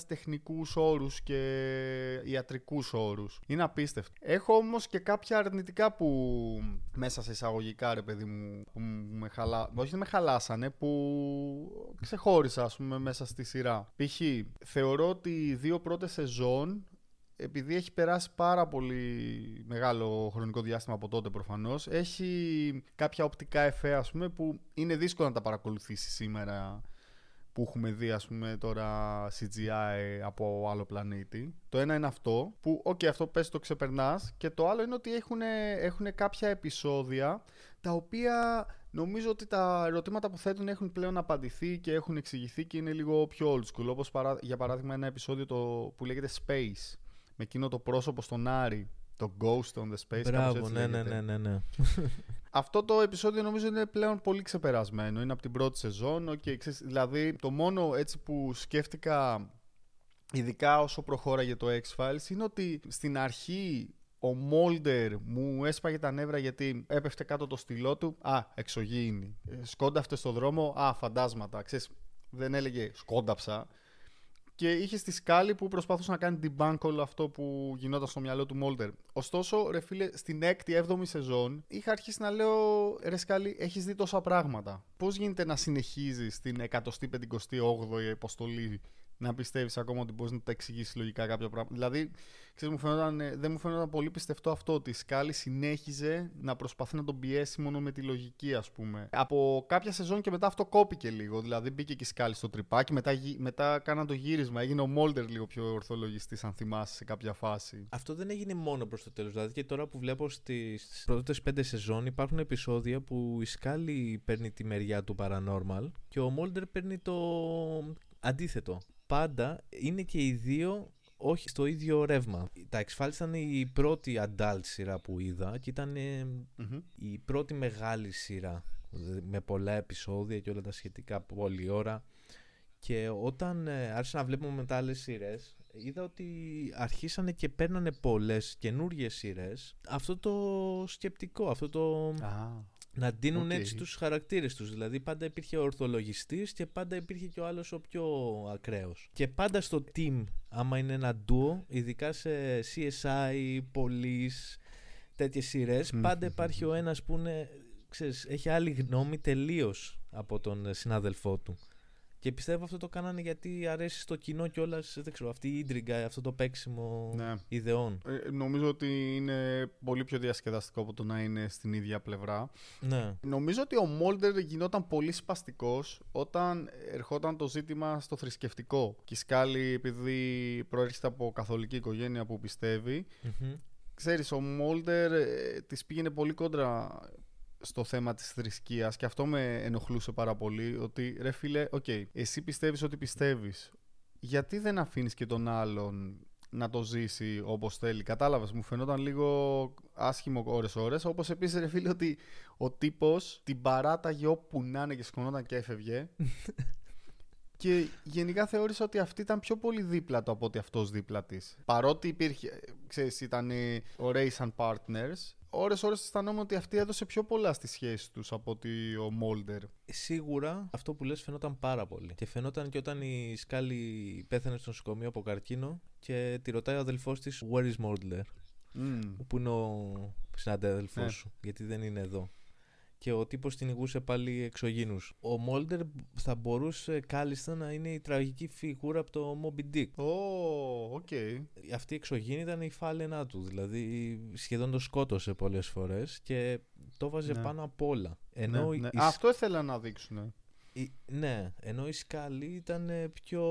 τεχνικούς όρους και ιατρικούς όρους. Είναι απίστευτο. Έχω όμως και κάποια αρνητικά που μέσα σε εισαγωγικά ρε παιδί μου που με χαλά... όχι δεν με χαλάσανε που ξεχώρισα ας πούμε μέσα στη σειρά. Π.χ. θεωρώ ότι οι δύο πρώτες σεζόν επειδή έχει περάσει πάρα πολύ μεγάλο χρονικό διάστημα από τότε προφανώς έχει κάποια οπτικά εφέ ας πούμε που είναι δύσκολο να τα παρακολουθήσει σήμερα που έχουμε δει ας πούμε τώρα CGI από άλλο πλανήτη. Το ένα είναι αυτό που οκ αυτό πες το ξεπερνάς και το άλλο είναι ότι έχουν, έχουν κάποια επεισόδια τα οποία νομίζω ότι τα ερωτήματα που θέτουν έχουν πλέον απαντηθεί και έχουν εξηγηθεί και είναι λίγο πιο old school όπως παρά, για παράδειγμα ένα επεισόδιο το, που λέγεται Space με εκείνο το πρόσωπο στον Άρη το Ghost on the Space κάπως Μπράβο, έτσι ναι, ναι, λέγεται. ναι, ναι, ναι. Αυτό το επεισόδιο νομίζω είναι πλέον πολύ ξεπερασμένο. Είναι από την πρώτη σεζόν. Okay, ξέρεις, δηλαδή, το μόνο έτσι που σκέφτηκα, ειδικά όσο προχώραγε το X-Files, είναι ότι στην αρχή ο Μόλτερ μου έσπαγε τα νεύρα γιατί έπεφτε κάτω το στυλό του. Α, εξωγήινη. Ε, Σκόνταφτε στο δρόμο. Α, φαντάσματα. Ξέρεις, δεν έλεγε σκόνταψα. Και είχες στη σκάλη που προσπαθούσε να κάνει debunk όλο αυτό που γινόταν στο μυαλό του Μόλτερ. Ωστόσο, ρε φίλε, στην 6η, 7η σεζόν είχα αρχίσει να λέω ρε σκάλη, έχεις δει τόσα πράγματα. Πώς γίνεται να συνεχίζεις την 158η αποστολή να πιστεύεις ακόμα ότι μπορείς να τα εξηγήσεις λογικά κάποια πράγματα. Δηλαδή, ξέρεις, μου φαινόταν, ε, δεν μου φαίνονταν πολύ πιστευτό αυτό ότι η Σκάλη συνέχιζε να προσπαθεί να τον πιέσει μόνο με τη λογική, ας πούμε. Από κάποια σεζόν και μετά αυτό κόπηκε λίγο. Δηλαδή, μπήκε και η Σκάλη στο τρυπάκι, μετά, γυ- μετά κάναν το γύρισμα. Έγινε ο Μόλτερ λίγο πιο ορθολογιστής, αν θυμάσαι, σε κάποια φάση. Αυτό δεν έγινε μόνο προς το τέλος. Δηλαδή και τώρα που βλέπω στις πρώτες πέντε σεζόν υπάρχουν επεισόδια που η Σκάλη παίρνει τη μεριά του paranormal και ο Μόλτερ παίρνει το αντίθετο. Πάντα είναι και οι δύο όχι στο ίδιο ρεύμα. Τα X-Files ήταν η πρώτη adult σειρά που είδα και ήταν ε, Μμμ. η πρώτη μεγάλη σειρά με πολλά επεισόδια και όλα τα σχετικά πολλή ώρα Και όταν ε, άρχισα να βλέπουμε μετά άλλες σειρές, είδα ότι αρχίσανε και παίρνανε πολλές καινούριες σειρές. Αυτό το σκεπτικό, αυτό το. Α, να δίνουν οκ. έτσι τους χαρακτήρες τους. Δηλαδή πάντα υπήρχε ο ορθολογιστής και πάντα υπήρχε και ο άλλος ο πιο ακραίος. Και πάντα στο team, άμα είναι ένα duo, ειδικά σε CSI, Police, τέτοιες σειρές, Μμμ, πάντα μμμ, υπάρχει ο ένας που είναι, ξέρεις, έχει άλλη γνώμη τελείως από τον ε, συνάδελφό του. Και πιστεύω αυτό το κάνανε γιατί αρέσει στο κοινό κιόλας, δεν ξέρω, αυτή η ίντριγκα, αυτό το παίξιμο ναι. ιδεών. Ε, νομίζω ότι είναι πολύ πιο διασκεδαστικό από το να είναι στην ίδια πλευρά. Ναι. Νομίζω ότι ο Μόλτερ γινόταν πολύ σπαστικός όταν ερχόταν το ζήτημα στο θρησκευτικό. Και η Σκάλη, επειδή προέρχεται από καθολική οικογένεια που πιστεύει, Μμμ. ξέρεις, ο Μόλντερ ε, της πήγαινε πολύ κόντρα στο θέμα της θρησκείας και αυτό με ενοχλούσε πάρα πολύ ότι ρε φίλε, οκ, εσύ πιστεύεις ότι πιστεύεις. Γιατί δεν αφήνεις και τον άλλον να το ζήσει όπως θέλει; Κατάλαβες μου φαινόταν λίγο άσχημο ώρες ώρες όπως επίσης ρε φίλε ότι ο τύπος την παράταγε όπου να είναι και σηκωνόταν και έφευγε και γενικά θεώρησα ότι αυτή ήταν πιο πολύ δίπλα του από ότι αυτός δίπλα της. Παρότι υπήρχε, ξέρεις, ήταν ε, ωραίοι σαν partners, ώρες ώρες αισθανόμουν ότι αυτή έδωσε πιο πολλά στη σχέση τους από ότι ο Μόλντερ. Σίγουρα αυτό που λες φαινόταν πάρα πολύ. Και φαινόταν και όταν η Σκάλι πέθανε στο νοσοκομείο από καρκίνο και τη ρωτάει ο αδελφός της Where is Mulder? Πού είναι ο συνάδελφος Ναι. σου, γιατί δεν είναι εδώ. Και ο τύπος κυνηγούσε πάλι εξωγήινους. Ο Μόλντερ θα μπορούσε κάλλιστα να είναι η τραγική φιγούρα από το Moby Dick. Ω, οκ. Αυτή η εξωγήινη ήταν η φάλαινά του. Δηλαδή σχεδόν το σκότωσε πολλές φορές και το βάζε Ναι. πάνω απ' όλα. Ενώ Ναι, η- ναι. η Αυτό ήθελα να δείξουν. Η- ναι, ενώ η Σκάλη ήταν ε, πιο.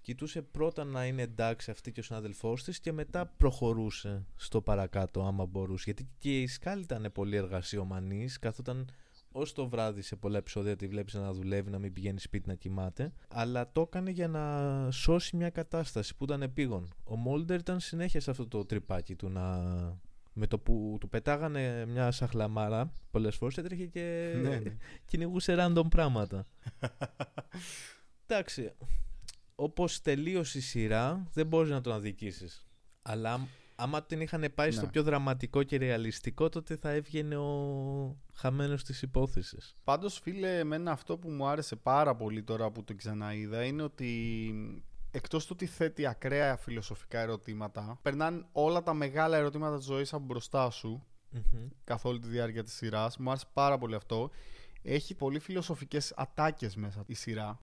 κοιτούσε πρώτα να είναι εντάξει αυτή και ο συνάδελφός της και μετά προχωρούσε στο παρακάτω, άμα μπορούσε. Γιατί και η Σκάλη ήταν πολύ εργασιομανής, καθόταν ως το βράδυ σε πολλά επεισόδια τη βλέπεις να δουλεύει, να μην πηγαίνει σπίτι να κοιμάται. Αλλά το έκανε για να σώσει μια κατάσταση που ήταν επίγον. Ο Μόλντερ ήταν συνέχεια σε αυτό το τρυπάκι του να. Με το που του πετάγανε μια σαχλαμάρα πολλές φορές έτρεχε και Ναι, ναι. κυνηγούσε random πράγματα. Εντάξει, όπως τελείωσε η σειρά δεν μπορείς να τον αδικήσεις. Αλλά άμ- άμα την είχαν πάει στο Ναι. πιο δραματικό και ρεαλιστικό τότε θα έβγαινε ο χαμένος της υπόθεσης. Πάντως φίλε, εμένα αυτό που μου άρεσε πάρα πολύ τώρα που το ξαναείδα είναι ότι εκτός του ότι θέτει ακραία φιλοσοφικά ερωτήματα, περνάνε όλα τα μεγάλα ερωτήματα της ζωής από μπροστά σου Μμμ. καθ' όλη τη διάρκεια της σειράς. Μου άρεσε πάρα πολύ αυτό. Έχει πολύ φιλοσοφικές ατάκες μέσα η σειρά.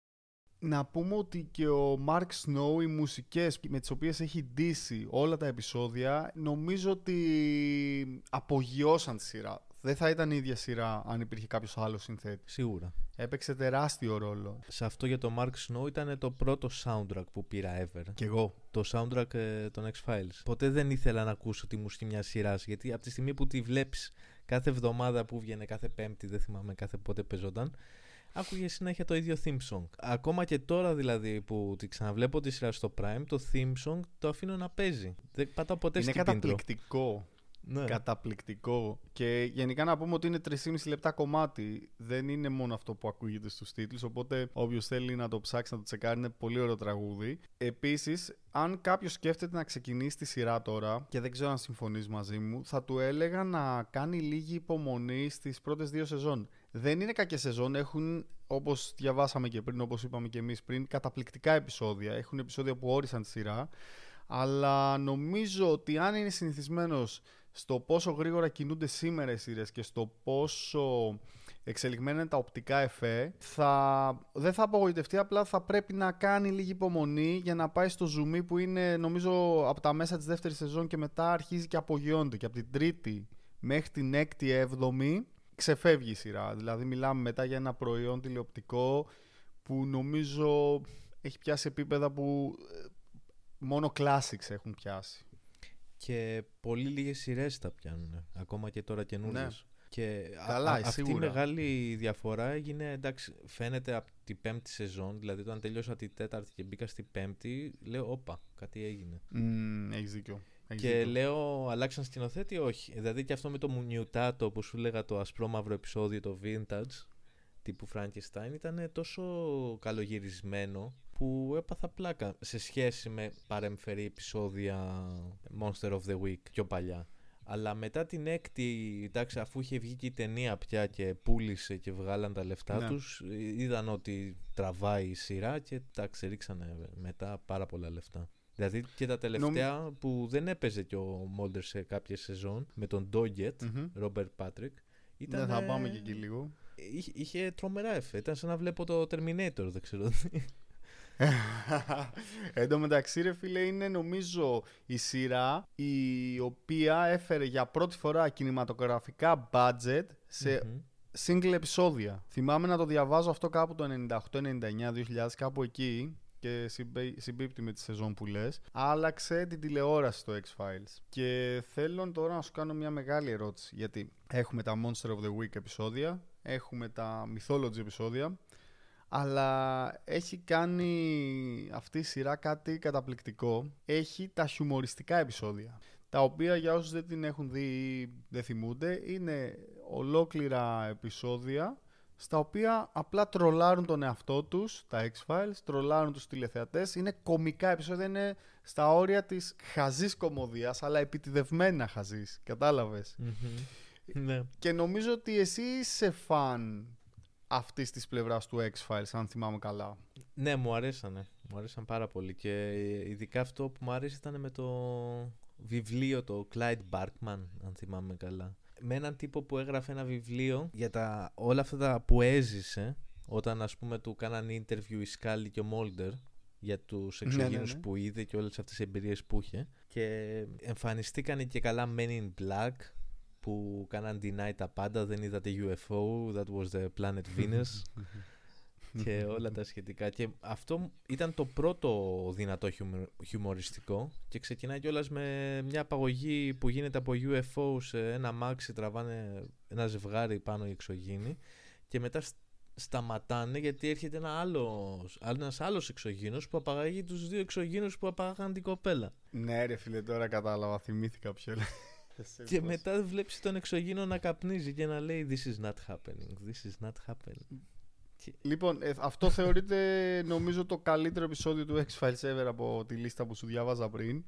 Να πούμε ότι και ο Mark Snow, οι μουσικές με τις οποίες έχει ντύσει όλα τα επεισόδια, νομίζω ότι απογειώσαν τη σειρά. Δεν θα ήταν η ίδια σειρά αν υπήρχε κάποιος άλλος συνθέτης. Σίγουρα. Έπαιξε τεράστιο ρόλο. Σε αυτό για το Mark Snow ήταν το πρώτο soundtrack που πήρα ever. Κι εγώ. Το soundtrack ε, των X-Files. Ποτέ δεν ήθελα να ακούσω τη μουσική μιας σειράς γιατί από τη στιγμή που τη βλέπεις κάθε εβδομάδα που βγαίνει, κάθε Πέμπτη, δεν θυμάμαι κάθε πότε παίζονταν, άκουγε συνέχεια το ίδιο theme song. Ακόμα και τώρα δηλαδή που τη ξαναβλέπω τη σειρά στο Prime, το theme song το αφήνω να παίζει. Δεν πατάω ποτέ Είναι στην intro. καταπληκτικό. Ναι. Καταπληκτικό. Και γενικά να πούμε ότι είναι 3,5 λεπτά κομμάτι. Δεν είναι μόνο αυτό που ακούγεται στους τίτλους. Οπότε όποιος θέλει να το ψάξει, να το τσεκάρει, είναι πολύ ωραίο τραγούδι. Επίσης, αν κάποιος σκέφτεται να ξεκινήσει τη σειρά τώρα και δεν ξέρω αν συμφωνείς μαζί μου, θα του έλεγα να κάνει λίγη υπομονή στις πρώτες δύο σεζόν. Δεν είναι κακές σεζόν, έχουν όπως διαβάσαμε και πριν, όπως είπαμε και εμείς πριν, καταπληκτικά επεισόδια. Έχουν επεισόδια που όρισαν τη σειρά. Αλλά νομίζω ότι αν είναι συνηθισμένος στο πόσο γρήγορα κινούνται σήμερα οι σειρές και στο πόσο εξελιγμένα είναι τα οπτικά εφέ, θα, δεν θα απογοητευτεί, απλά θα πρέπει να κάνει λίγη υπομονή για να πάει στο ζουμί που είναι νομίζω από τα μέσα της δεύτερης σεζόν και μετά αρχίζει και απογειώνεται και από την τρίτη μέχρι την έκτη έβδομη ξεφεύγει η σειρά. Δηλαδή μιλάμε μετά για ένα προϊόν τηλεοπτικό που νομίζω έχει πιάσει επίπεδα που ε, μόνο classics έχουν πιάσει. Και πολύ λίγες σειρές τα πιάνουν. Ακόμα και τώρα καινούριες. Ναι. Και α- Καλά, α- αυτή η σίγουρα. μεγάλη διαφορά έγινε, εντάξει, φαίνεται από την πέμπτη σεζόν, δηλαδή όταν τελειώσα τη τέταρτη και μπήκα στη πέμπτη, λέω, όπα, κάτι έγινε. Mm, έχεις δίκιο. Έχεις και δίκιο. λέω, αλλάξαν σκηνοθέτη, όχι. Δηλαδή και αυτό με το μουνιουτάτο που σου λέγα το ασπρόμαυρο επεισόδιο, το vintage, τύπου Frankenstein ήταν τόσο καλογυρισμένο που έπαθα πλάκα σε σχέση με παρεμφερή επεισόδια Monster of the Week πιο παλιά. Αλλά μετά την έκτη, εντάξει, αφού είχε βγει και η ταινία πια και πούλησε και βγάλαν τα λεφτά Ναι. τους, είδαν ότι τραβάει η σειρά και εντάξει, ρίξανε μετά πάρα πολλά λεφτά. Δηλαδή και τα τελευταία που δεν έπαιζε και ο Μόλτερ σε κάποια σεζόν με τον Doggett, Μμμ. Ρόμπερτ Πάτρικ. Δεν Ναι, θα πάμε και εκεί λίγο. Είχε, είχε τρομερά εφέ. Ήταν σαν να βλέπω το Terminator, δεν ξέρω. Εν τω μεταξύ, ρε φίλε, είναι νομίζω η σειρά η οποία έφερε για πρώτη φορά κινηματογραφικά budget σε Μμμ. single επεισόδια. Θυμάμαι να το διαβάζω αυτό κάπου το 98-99-2000, κάπου εκεί και συμπέ- συμπίπτει με τη σεζόν που λες. Άλλαξε την τηλεόραση στο X-Files. Και θέλω τώρα να σου κάνω μια μεγάλη ερώτηση, γιατί έχουμε τα Monster of the Week επεισόδια, έχουμε τα Mythology επεισόδια, αλλά έχει κάνει αυτή η σειρά κάτι καταπληκτικό. Έχει τα χιουμοριστικά επεισόδια. Τα οποία για όσους δεν την έχουν δει ή δεν θυμούνται είναι ολόκληρα επεισόδια στα οποία απλά τρολάρουν τον εαυτό τους, τα X-Files, τρολάρουν τους τηλεθεατές. Είναι κομικά επεισόδια, είναι στα όρια της χαζής κομμωδίας, αλλά επιτιδευμένα χαζής. Κατάλαβες; Μμμ. Ναι. Και νομίζω ότι εσύ είσαι φαν αυτής της πλευράς του X-Files, αν θυμάμαι καλά. Ναι, μου αρέσανε. Μου αρέσαν πάρα πολύ. Και ειδικά αυτό που μου άρεσε ήταν με το βιβλίο, το Clyde Barkman, αν θυμάμαι καλά. Με έναν τύπο που έγραφε ένα βιβλίο για τα, όλα αυτά τα που έζησε όταν ας πούμε του κάναν interview η Σκάλι και ο Μόλτερ για τους Ναι, ναι, εξωγήνους ναι. που είδε και όλες αυτές τις εμπειρίες που είχε και εμφανιστήκανε και καλά Men in Black που κάναν deny τα πάντα, δεν είδατε UFO, that was the planet Venus και όλα τα σχετικά. Και αυτό ήταν το πρώτο δυνατό χιουμο- χιουμοριστικό και ξεκινάει κιόλας με μια απαγωγή που γίνεται από UFO σε ένα μάξι, τραβάνε ένα ζευγάρι πάνω οι εξωγήινοι και μετά σ- σταματάνε γιατί έρχεται ένα άλλος, ένας άλλος εξωγήινος που απαγάγει τους δύο εξωγήινους που απαγάγαν την κοπέλα. ναι ρε φίλε, τώρα κατάλαβα, θυμήθηκα ποιο λέει. Και μετά βλέπεις τον εξωγήινο να καπνίζει και να λέει This is not happening, this is not happening. Λοιπόν, ε, αυτό θεωρείται νομίζω το καλύτερο επεισόδιο του X-Files ever από τη λίστα που σου διάβαζα πριν.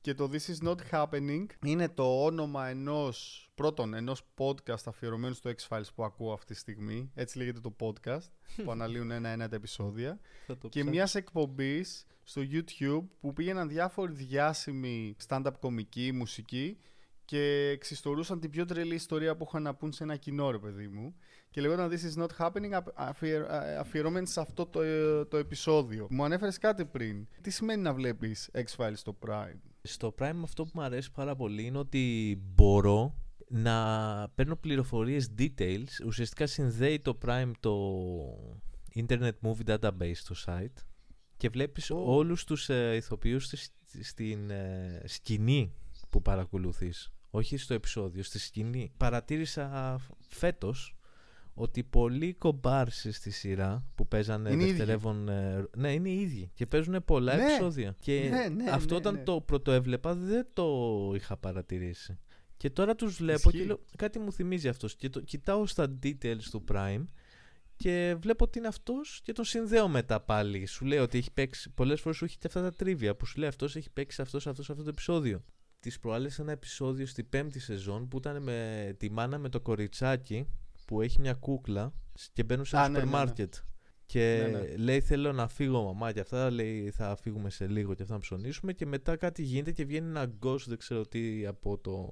Και το This is not happening είναι το όνομα ενός, πρώτον, ενός podcast αφιερωμένου στο X-Files που ακούω αυτή τη στιγμή. Έτσι λέγεται το podcast που αναλύουν ένα-ένα τα επεισόδια. Θα το και ψάξω. μιας εκπομπής στο YouTube που πήγαιναν διάφοροι διάσημοι stand-up κομικοί, μουσικοί και εξιστορούσαν την πιο τρελή ιστορία που είχαν να πούν σε ένα κοινό ρε παιδί μου και λεγόταν This is not happening αφιερ- αφιερ- αφιερωμένη σε αυτό το, ε, το επεισόδιο. Μου ανέφερες κάτι πριν. Τι σημαίνει να βλέπεις X-Files στο Prime; Στο Prime αυτό που μου αρέσει πάρα πολύ είναι ότι μπορώ να παίρνω πληροφορίες details. Ουσιαστικά συνδέει το Prime το Internet Movie Database στο site και βλέπεις Ω. όλους τους ε, ηθοποιούς στη- στην ε, σκηνή που παρακολουθείς. Όχι στο επεισόδιο, στη σκηνή. Παρατήρησα φέτος ότι πολλοί κομπάρσες στη σειρά που παίζανε Είναι οι ίδιοι. δευτερεύον... ε, ναι, είναι οι ίδιοι και παίζουν πολλά Ναι. επεισόδια. Και Ναι, ναι, αυτό ναι, όταν ναι. το πρωτοέβλεπα δεν το είχα παρατηρήσει. Και τώρα τους βλέπω Ισχύει. και λέω, κάτι μου θυμίζει αυτός. Και το κοιτάω στα details του Prime και βλέπω ότι είναι αυτός και τον συνδέω μετά πάλι. Σου λέει ότι έχει παίξει, πολλές φορές σου έχει και αυτά τα τρίβια που σου λέει αυτός έχει παίξει σε αυτός, σε αυτός, σε αυτό το επεισόδιο. Τις προάλλες ένα επεισόδιο στη πέμπτη σεζόν που ήταν με τη μάνα με το κοριτσάκι που έχει μια κούκλα και μπαίνουν σε ένα Α, ναι, σούπερ ναι, ναι. μάρκετ. Και Ναι, ναι. λέει θέλω να φύγω μαμά και αυτά, λέει θα φύγουμε σε λίγο και αυτά να ψωνίσουμε και μετά κάτι γίνεται και βγαίνει ένα ghost δεν ξέρω τι από, το...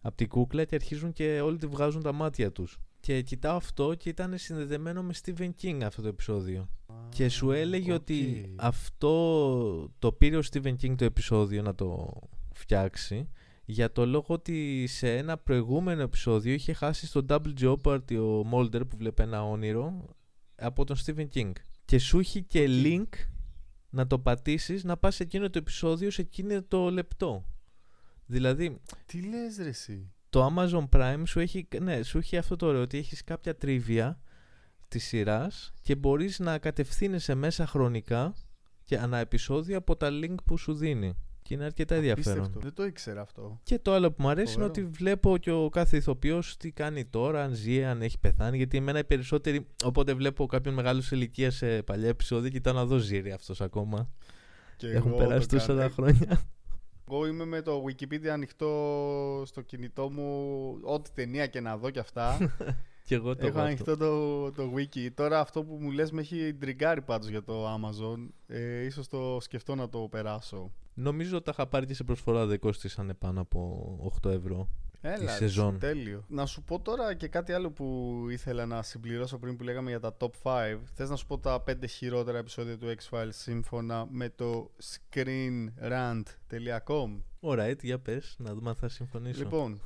από την κούκλα και αρχίζουν και όλοι τη βγάζουν τα μάτια τους. Και κοιτάω αυτό και ήταν συνδεδεμένο με Stephen King αυτό το επεισόδιο. Και σου έλεγε ότι οκ. αυτό το πήρε ο Stephen King το επεισόδιο να το φτιάξει για το λόγο ότι σε ένα προηγούμενο επεισόδιο είχε χάσει στο Double Jeopardy ο Mulder που βλέπει ένα όνειρο από τον Stephen King. Και σου έχει και link να το πατήσεις να πας σε εκείνο το επεισόδιο σε εκείνο το λεπτό. Δηλαδή Τι λες ρε εσύ; το Amazon Prime σου έχει, ναι, σου έχει αυτό το ωραίο ότι έχεις κάποια τρίβια της σειράς και μπορείς να κατευθύνεσαι μέσα χρονικά και ανά επεισόδιο από τα link που σου δίνει. Και είναι αρκετά ενδιαφέρον. Απίστευτο. Δεν το ήξερα αυτό. Και το άλλο που μου αρέσει Φοβερό. είναι ότι βλέπω και ο κάθε ηθοποιός τι κάνει τώρα, αν ζει, αν έχει πεθάνει. Γιατί εμένα οι περισσότεροι, όποτε βλέπω κάποιον μεγάλος σε ηλικίας σε παλιά επεισόδια, κοιτάω να δω ζήρι αυτός ακόμα. Και Έχουν εγώ περάσει το τόσα κάνω. τα χρόνια. Εγώ είμαι με το Wikipedia ανοιχτό στο κινητό μου, ό,τι ταινία και να δω κι αυτά. και εγώ το Έχω έχω αυτό. ανοιχτό το, το wiki. Τώρα αυτό που μου λες με έχει τριγκάρει πάντως για το Amazon. Ε, ίσως το σκεφτώ να το περάσω. Νομίζω τα είχα πάρει και σε προσφορά δεν κόστησαν πάνω από 8 ευρώ. Έλα, Η ρε, σεζόν. τέλειο. Να σου πω τώρα και κάτι άλλο που ήθελα να συμπληρώσω πριν που λέγαμε για τα top 5. Θες να σου πω τα 5 χειρότερα επεισόδια του X-Files σύμφωνα με το screenrant.com. Alright, για πες, να δούμε αν θα συμφωνήσω. Λοιπόν,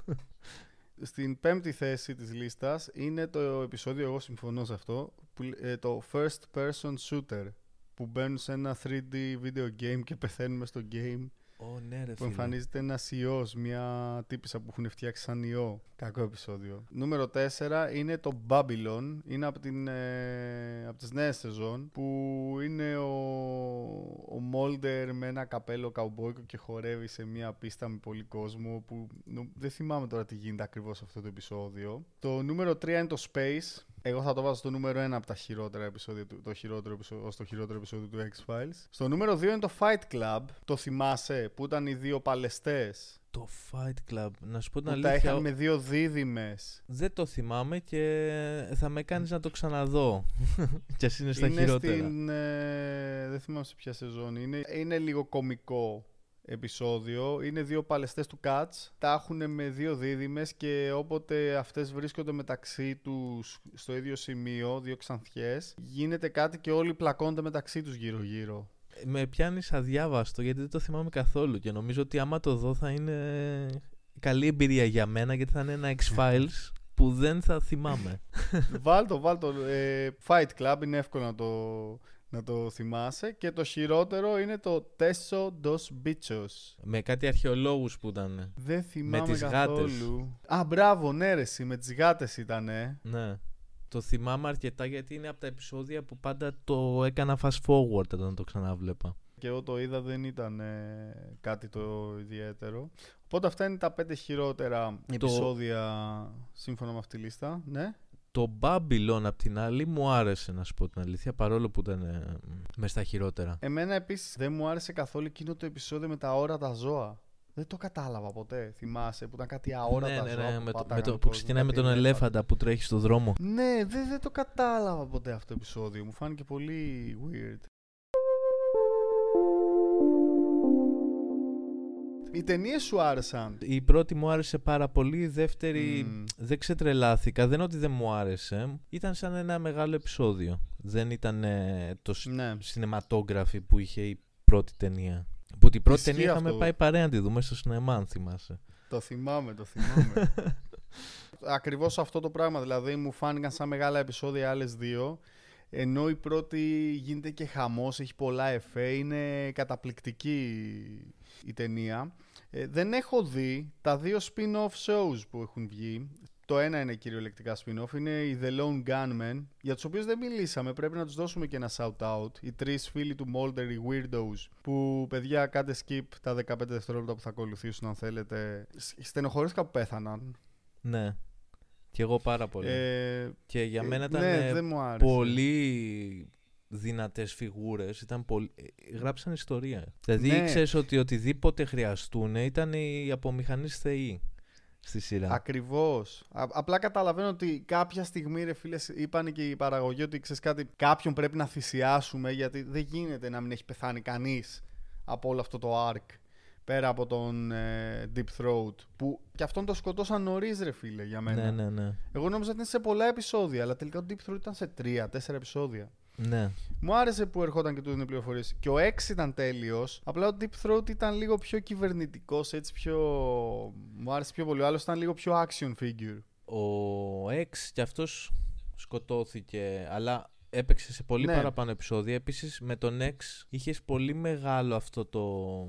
στην πέμπτη θέση της λίστας είναι το επεισόδιο, εγώ συμφωνώ σε αυτό, που, ε, το First Person Shooter που μπαίνουν σε ένα 3D video game και πεθαίνουμε στο game Ω, ναι, ρε, που φίλε. εμφανίζεται ένας ιός, μια τύπησα που έχουν φτιάξει σαν ιό. Κακό επεισόδιο. Νούμερο 4 είναι το Babylon. Είναι από, την, ε, από τις νέες σεζόν που είναι ο, ο Molder με ένα καπέλο καουμπόικο και χορεύει σε μια πίστα με πολύ κόσμο που νο- δεν θυμάμαι τώρα τι γίνεται ακριβώς σε αυτό το επεισόδιο. Το νούμερο 3 είναι το Space. Εγώ θα το βάζω στο νούμερο 1 από τα χειρότερα επεισόδια του, το χειρότερο επεισόδιο, ως το χειρότερο επεισόδιο του X-Files. Στο νούμερο 2 είναι το Fight Club. Το θυμάσαι που ήταν οι δύο παλαιστές; Το Fight Club, να σου πω την Που τα αλήθεια, είχαν με δύο δίδυμες. δεν το θυμάμαι και θα με κάνεις να το ξαναδώ. Κι ας είναι στα είναι χειρότερα. στην. ε, δεν θυμάμαι σε ποια σεζόν είναι. Είναι λίγο κομικό επεισόδιο. Είναι δύο παλαιστές του Cats. Τα έχουν με δύο δίδυμες και όποτε αυτές βρίσκονται μεταξύ τους στο ίδιο σημείο, δύο ξανθιές, γίνεται κάτι και όλοι πλακώνται μεταξύ τους γύρω-γύρω. Με πιάνεις αδιάβαστο γιατί δεν το θυμάμαι καθόλου και νομίζω ότι άμα το δω θα είναι καλή εμπειρία για μένα γιατί θα είναι ένα X-Files που δεν θα θυμάμαι. βάλτο, βάλτο. Ε, Fight Club είναι εύκολο να το, να το θυμάσαι. Και το χειρότερο είναι το Teso dos Bichos. με κάτι αρχαιολόγους που ήταν. Δεν θυμάμαι τις καθόλου. γάτες. Α, μπράβο, ναι, ρε, εσύ, με τις γάτες ήτανε. Ναι. Το θυμάμαι αρκετά γιατί είναι από τα επεισόδια που πάντα το έκανα fast forward όταν το ξανάβλεπα. Και εγώ το είδα, δεν ήταν ε, κάτι το ιδιαίτερο. Οπότε αυτά είναι τα πέντε χειρότερα επεισόδια σύμφωνα με αυτή τη λίστα. Ναι. Το Babylon απ' την άλλη μου άρεσε να σου πω την αλήθεια παρόλο που ήταν ε, μες στα χειρότερα. Εμένα επίσης δεν μου άρεσε καθόλου εκείνο το επεισόδιο με τα όρατα ζώα. Δεν το κατάλαβα ποτέ. Θυμάσαι που ήταν κάτι αόρατα ναι, ναι, ζώα ναι, που με το, πάταγαν με το, που κόσμο, ξεκινάει με κάτι τον ελέφαντα που τρέχει στο δρόμο. Ναι, δεν, δεν το κατάλαβα ποτέ αυτό το επεισόδιο. Μου φάνηκε πολύ weird. Οι ταινίες σου άρεσαν; Η πρώτη μου άρεσε πάρα πολύ, η δεύτερη Μμμ. δεν ξετρελάθηκα. Δεν είναι ότι δεν μου άρεσε. Ήταν σαν ένα μεγάλο επεισόδιο. Δεν ήταν ε, το σ- Ναι. cinematography που είχε η πρώτη ταινία. Που την πρώτη Ισχύει ταινία είχαμε αυτό. πάει παρέα να τη δούμε στο σινεμά, αν θυμάσαι. Το θυμάμαι, το θυμάμαι. Ακριβώς αυτό το πράγμα. Δηλαδή μου φάνηκαν σαν μεγάλα επεισόδια άλλες δύο. Ενώ η πρώτη γίνεται και χαμός, έχει πολλά εφέ, είναι καταπληκτική η ταινία. Ε, δεν έχω δει τα δύο spin-off shows που έχουν βγει. Το ένα είναι κυριολεκτικά spin-off, είναι οι The Lone Gunmen, για τους οποίους δεν μιλήσαμε, πρέπει να τους δώσουμε και ένα shout-out. Οι τρεις φίλοι του Mulder, οι Weirdos, που παιδιά κάντε skip τα 15 δευτερόλεπτα που θα ακολουθήσουν αν θέλετε. Σ- Στενοχωρήθηκα που πέθαναν. Ναι. Και εγώ πάρα πολύ. Ε, και για ε, μένα ήταν ναι, ε, δεν μου άρεσε. πολύ δυνατές φιγούρες. Ήταν πολύ... ε, Γράψαν ιστορία. Δηλαδή Ναι. ήξερες ότι οτιδήποτε χρειαστούν ήταν οι απομηχανείς θεοί στη σειρά. Ακριβώς. Α- απλά καταλαβαίνω ότι κάποια στιγμή, ρε φίλε, είπαν και οι παραγωγοί ότι ξέρεις κάτι, κάποιον πρέπει να θυσιάσουμε γιατί δεν γίνεται να μην έχει πεθάνει κανείς από όλο αυτό το arc. Πέρα από τον ε, Deep Throat. Που και αυτόν το σκοτώσαν νωρίς, ρε φίλε, για μένα. ναι, ναι, ναι. Εγώ νόμιζα ότι είναι σε πολλά επεισόδια, αλλά τελικά ο Deep Throat ήταν σε τρία-τέσσερα επεισόδια. ναι. Μου άρεσε που ερχόταν και του δίνει πληροφορίες. Και ο X ήταν τέλειος. Απλά ο Deep Throat ήταν λίγο πιο κυβερνητικός, έτσι πιο. Μου άρεσε πιο πολύ. Ο άλλος ήταν λίγο πιο action figure. Ο X κι αυτός σκοτώθηκε, αλλά έπαιξε σε πολύ Ναι. παραπάνω επεισόδια. Επίσης με τον X είχες πολύ μεγάλο αυτό το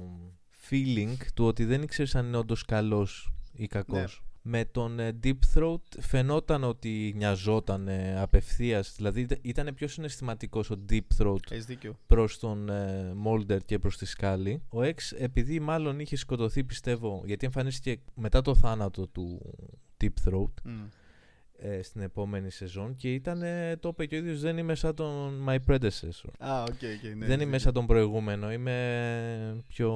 feeling του ότι δεν ήξερες αν είναι όντως καλός ή κακός. Με τον ε, Deep Throat φαινόταν ότι νοιαζόταν ε, απευθείας, δηλαδή ήταν πιο συναισθηματικός ο Deep Throat Έχεις δίκιο. προς τον ε, Molder και προς τη σκάλη. Ο X επειδή μάλλον είχε σκοτωθεί πιστεύω, γιατί εμφανίστηκε μετά το θάνατο του Deep Throat, Μμ. Ε, στην επόμενη σεζόν και ήταν, ε, το είπε και ο ίδιος, δεν είμαι σαν τον my predecessor. Α, ok, ok, ναι, δεν έχεις είμαι σαν τον προηγούμενο, είμαι πιο...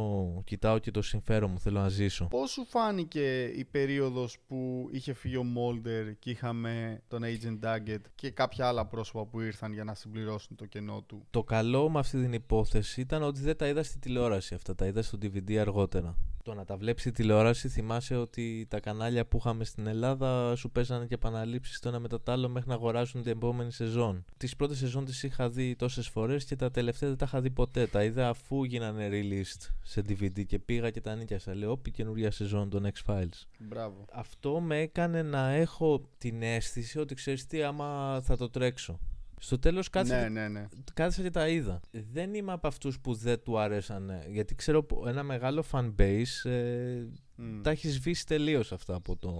κοιτάω και το συμφέρον μου, θέλω να ζήσω. Πώς σου φάνηκε η περίοδος που είχε φύγει ο Μόλντερ και είχαμε τον Agent Doggett και κάποια άλλα πρόσωπα που ήρθαν για να συμπληρώσουν το κενό του; Το καλό με αυτή την υπόθεση ήταν ότι δεν τα είδα στη τηλεόραση αυτά, τα είδα στο DVD αργότερα. Το να τα βλέπεις στη τηλεόραση θυμάσαι ότι τα κανάλια που είχαμε στην Ελλάδα σου παίζανε και επαναλήψεις το ένα μετά το άλλο μέχρι να αγοράσουν την επόμενη σεζόν. Τις πρώτες σεζόν τις είχα δει τόσες φορές και τα τελευταία δεν τα είχα δει ποτέ. Τα είδα αφού γίνανε released σε DVD και πήγα και τα νίκιασα. Λέω, όπι καινούρια σεζόν των X-Files. Μπράβο. Αυτό με έκανε να έχω την αίσθηση ότι ξέρεις τι άμα θα το τρέξω. Στο τέλος κάθισα, Ναι, ναι, ναι. κάθισα και τα είδα. Δεν είμαι από αυτούς που δεν του αρέσαν. Γιατί ξέρω που ένα μεγάλο fan base ε, Μμ. τα έχεις σβήσει τελείως αυτά από το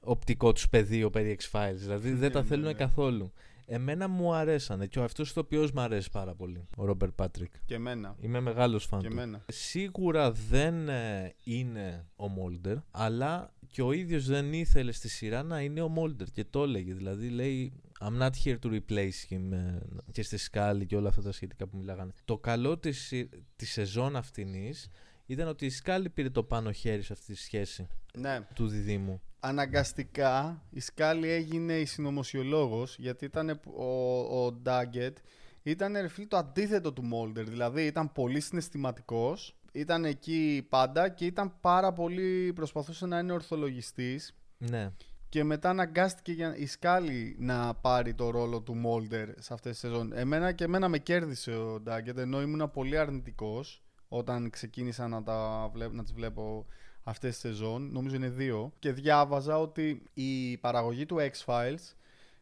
οπτικό τους πεδίο περί X-Files. Δηλαδή δεν τα Ναι, θέλουν ναι. καθόλου. Εμένα μου αρέσανε και ο αυτός ο οποίος μου αρέσει πάρα πολύ, ο Ρόμπερ Πάτρικ. Και εμένα. Είμαι μεγάλος φαν Και του. εμένα. Σίγουρα δεν ε, είναι ο Μόλτερ, αλλά και ο ίδιος δεν ήθελε στη σειρά να είναι ο Μόλτερ και το έλεγε. Δηλαδή λέει I'm not here to replace him ε, και στη σκάλη και όλα αυτά τα σχετικά που μιλάγανε. Το καλό της, σι- της σεζόν αυτινής ήταν ότι η σκάλη πήρε το πάνω χέρι σε αυτή τη σχέση Ναι. του διδήμου. Αναγκαστικά η Σκάλη έγινε η συνωμοσιολόγος γιατί ήταν ο, ο Ντάγκετ ήταν ρε φίλε, το αντίθετο του Μόλτερ. Δηλαδή ήταν πολύ συναισθηματικός, ήταν εκεί πάντα και ήταν πάρα πολύ, προσπαθούσε να είναι ορθολογιστής Ναι. Και μετά αναγκάστηκε για, η Σκάλη να πάρει το ρόλο του Μόλτερ σε αυτές τις σεζόν. Εμένα και εμένα με κέρδισε ο Ντάγκετ ενώ ήμουν πολύ αρνητικός όταν ξεκίνησα να, τα βλέπω, να τις βλέπω αυτές τις σεζόν, νομίζω είναι δύο, και διάβαζα ότι η παραγωγή του X-Files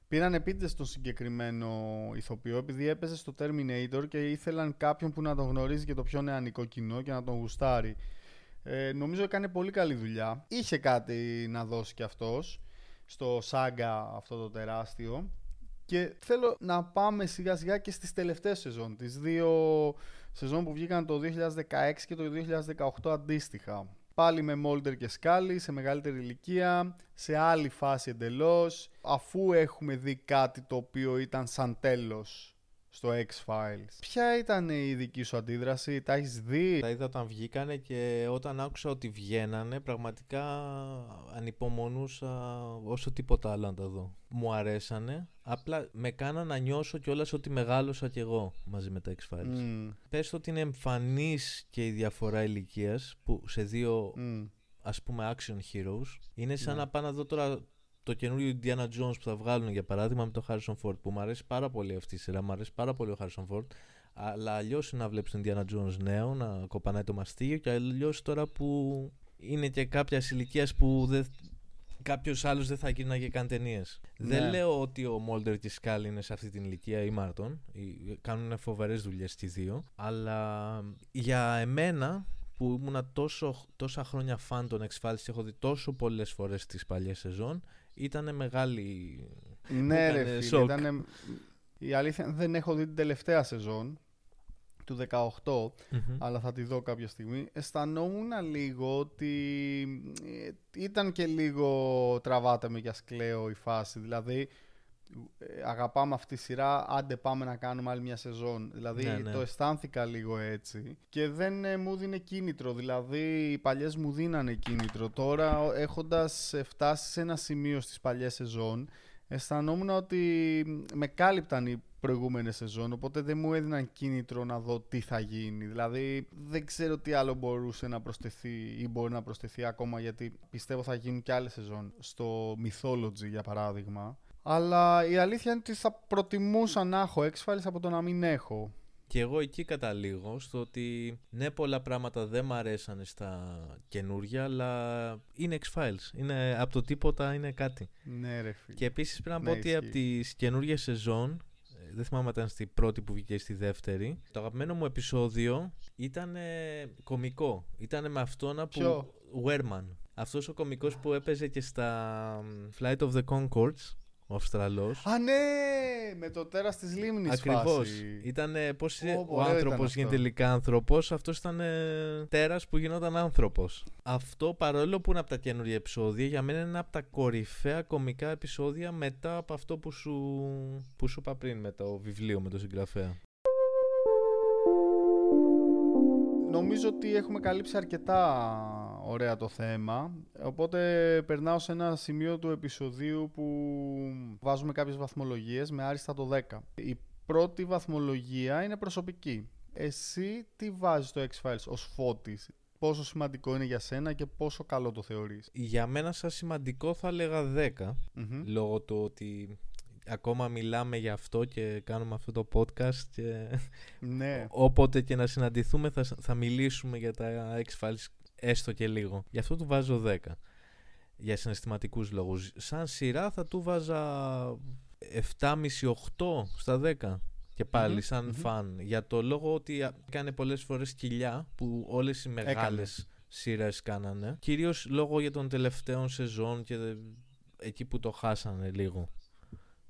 πήραν επίτηδες τον συγκεκριμένο ηθοποιό επειδή έπαιζε στο Terminator και ήθελαν κάποιον που να τον γνωρίζει και το πιο νεανικό κοινό και να τον γουστάρει. Ε, νομίζω έκανε πολύ καλή δουλειά. Είχε κάτι να δώσει κι αυτός στο σάγκα αυτό το τεράστιο. Και θέλω να πάμε σιγά σιγά και στις τελευταίες σεζόν. Τις δύο σεζόν που βγήκαν το 2016 και το 2018 αντίστοιχα. Πάλι με Μόλτερ και Σκάλι σε μεγαλύτερη ηλικία, σε άλλη φάση εντελώς, αφού έχουμε δει κάτι το οποίο ήταν σαν τέλος στο X-Files. Ποια ήταν η δική σου αντίδραση, τα έχεις δει; Τα είδα όταν βγήκανε και όταν άκουσα ότι βγαίνανε πραγματικά ανυπομονούσα όσο τίποτα άλλο να τα δω. Μου αρέσανε, απλά με κάνα να νιώσω κιόλας ότι μεγάλωσα κι εγώ μαζί με τα X-Files. Μμ, Πες ότι είναι εμφανής και η διαφορά ηλικίας που σε δύο μμ. ας πούμε action heroes είναι σαν Ναι. να πάω να δω τώρα το καινούριο Indiana Jones που θα βγάλουν για παράδειγμα με τον Harrison Ford που μου αρέσει πάρα πολύ αυτή η σειρά, μου αρέσει πάρα πολύ ο Harrison Ford αλλά αλλιώς είναι να βλέπεις τον Indiana Jones νέο να κοπανάει το μαστίγιο και αλλιώς τώρα που είναι και κάποια ηλικίας που δεν Κάποιος άλλος δεν θα γίναγε καν ταινίες. Ναι. Δεν λέω ότι ο Μόλτερ και η Σκάλ είναι σε αυτή την ηλικία ή Μάρτον. Κάνουν φοβερές δουλειές και οι δύο. Αλλά για εμένα που ήμουνα τόσο, τόσα χρόνια φαν των X-Files και έχω δει τόσο πολλές φορές τις παλιές σεζόν, ήταν μεγάλη. Ναι, ρε Ήτανε φίλε. σοκ. Ήτανε... Η αλήθεια είναι δεν έχω δει την τελευταία σεζόν του 18, αλλά θα τη δω κάποια στιγμή. Αισθανόμουν λίγο ότι ε, ήταν και λίγο τραβάτε με για σκλαίο η φάση. Δηλαδή, ε, αγαπάμε αυτή τη σειρά, άντε πάμε να κάνουμε άλλη μια σεζόν. Δηλαδή, Ναι, ναι. το αισθάνθηκα λίγο έτσι. Και δεν ε, μου δίνει κίνητρο. Δηλαδή, οι παλιές μου δίνανε κίνητρο. Τώρα, ο- έχοντας ε, φτάσει σε ένα σημείο στις παλιές σεζόν, αισθανόμουν ότι με κάλυπταν οι προηγούμενες σεζόν, οπότε δεν μου έδιναν κίνητρο να δω τι θα γίνει. Δηλαδή δεν ξέρω τι άλλο μπορούσε να προσθεθεί ή μπορεί να προσθεθεί ακόμα γιατί πιστεύω θα γίνουν και άλλες σεζόν στο Mythology για παράδειγμα. Αλλά η αλήθεια είναι ότι θα προτιμούσα να έχω X-Files από το να μην έχω. Και εγώ εκεί καταλήγω στο ότι ναι πολλά πράγματα δεν μ' αρέσανε στα καινούργια αλλά είναι X-Files. Είναι, από το τίποτα είναι κάτι. Ναι ρε φίλε. Και επίσης πρέπει να πω Ναι, ότι ισχύει. από τις καινούργιες σezon ε, δεν θυμάμαι αν ήταν στη πρώτη που βγήκε ή στη δεύτερη το αγαπημένο μου επεισόδιο ήταν κομικό. Ήταν με αυτόν που... Ποιο; Werman. Αυτός ο κωμικός που έπαιζε και στα Flight of the Concords, ο Αυστραλός. Α, ναι! Με το τέρας της λίμνης Ακριβώς. φάση. Ήταν πώς Ω, ο ωραίο ήταν άνθρωπος αυτό. γίνεται τελικά άνθρωπος, αυτός ήταν ε, τέρας που γινόταν άνθρωπος. Αυτό παρόλο που είναι από τα καινούργια επεισόδια, για μένα είναι ένα από τα κορυφαία κωμικά επεισόδια μετά από αυτό που σου, που σου είπα πριν με το βιβλίο, με το συγγραφέα. Νομίζω ότι έχουμε καλύψει αρκετά ωραία το θέμα. Οπότε περνάω σε ένα σημείο του επεισοδίου που βάζουμε κάποιες βαθμολογίες με άριστα το 10. Η πρώτη βαθμολογία είναι προσωπική. Εσύ τι βάζεις το X-Files ως φώτης, πόσο σημαντικό είναι για σένα και πόσο καλό το θεωρείς; Για μένα σαν σημαντικό θα έλεγα 10, Μμμ. λόγω του ότι ακόμα μιλάμε για αυτό και κάνουμε αυτό το podcast και Ναι. όποτε και να συναντηθούμε θα, θα μιλήσουμε για τα X-Files έστω και λίγο. Γι' αυτό του βάζω 10. Για συναισθηματικούς λόγους. Σαν σειρά θα του βάζα 7,5-8 στα 10. Και πάλι Μμμ, σαν μμμ. φαν. Για το λόγο ότι α, έκανε πολλές φορές κοιλιά που όλες οι μεγάλες σειρές κάνανε. Κυρίως λόγω για των τελευταίων σεζόν και δε- εκεί που το χάσανε λίγο.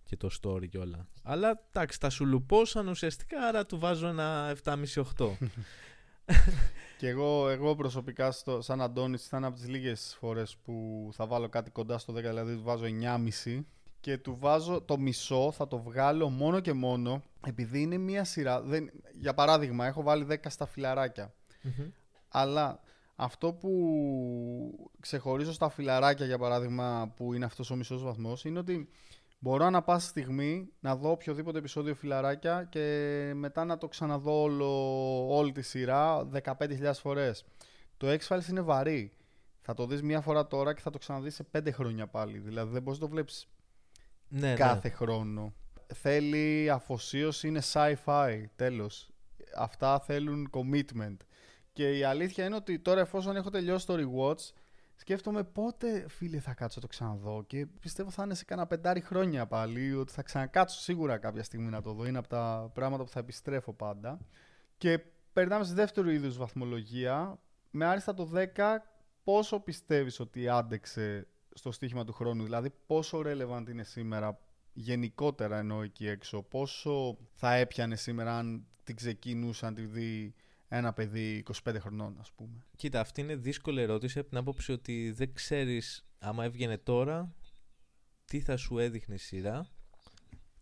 Και το story και όλα. Αλλά εντάξει, τα σουλουπώσαν ουσιαστικά, άρα του βάζω ένα 7,5-8. Και εγώ, εγώ προσωπικά στο, σαν Αντώνης ήταν από τις λίγες φορές που θα βάλω κάτι κοντά στο 10, δηλαδή του βάζω 9,5 και του βάζω το μισό, θα το βγάλω μόνο και μόνο επειδή είναι μια σειρά. Δεν, για παράδειγμα, έχω βάλει 10 στα φιλαράκια. Μμμ. Αλλά αυτό που ξεχωρίζω στα φιλαράκια, για παράδειγμα, που είναι αυτός ο μισός βαθμός, είναι ότι μπορώ ανα πάσα στιγμή να δω οποιοδήποτε επεισόδιο φιλαράκια και μετά να το ξαναδώ όλο, όλη τη σειρά 15.000 φορές. Το X-Files είναι βαρύ. Θα το δεις μία φορά τώρα και θα το ξαναδείς σε 5 χρόνια πάλι. Δηλαδή δεν μπορείς να το βλέπεις ναι, κάθε χρόνο. Θέλει αφοσίωση, είναι sci-fi, τέλος. Αυτά θέλουν commitment. Και η αλήθεια είναι ότι τώρα εφόσον έχω τελειώσει το rewatch, σκέφτομαι πότε φίλε θα κάτσω να το ξαναδώ και πιστεύω θα είναι σε κάνα πεντάρι χρόνια πάλι, ότι θα ξανακάτσω σίγουρα κάποια στιγμή να το δω. Είναι από τα πράγματα που θα επιστρέφω πάντα. Και περνάμε στη δεύτερη είδους βαθμολογία. Με άριστα το 10, πόσο πιστεύεις ότι άντεξε στο στοίχημα του χρόνου, δηλαδή πόσο relevant είναι σήμερα γενικότερα εννοώ εκεί έξω, πόσο θα έπιανε σήμερα αν την ξεκινούσαν τη δει ένα παιδί 25 χρονών ας πούμε. Κοίτα, αυτή είναι δύσκολη ερώτηση από την άποψη ότι δεν ξέρεις άμα έβγαινε τώρα τι θα σου έδειχνε η σειρά,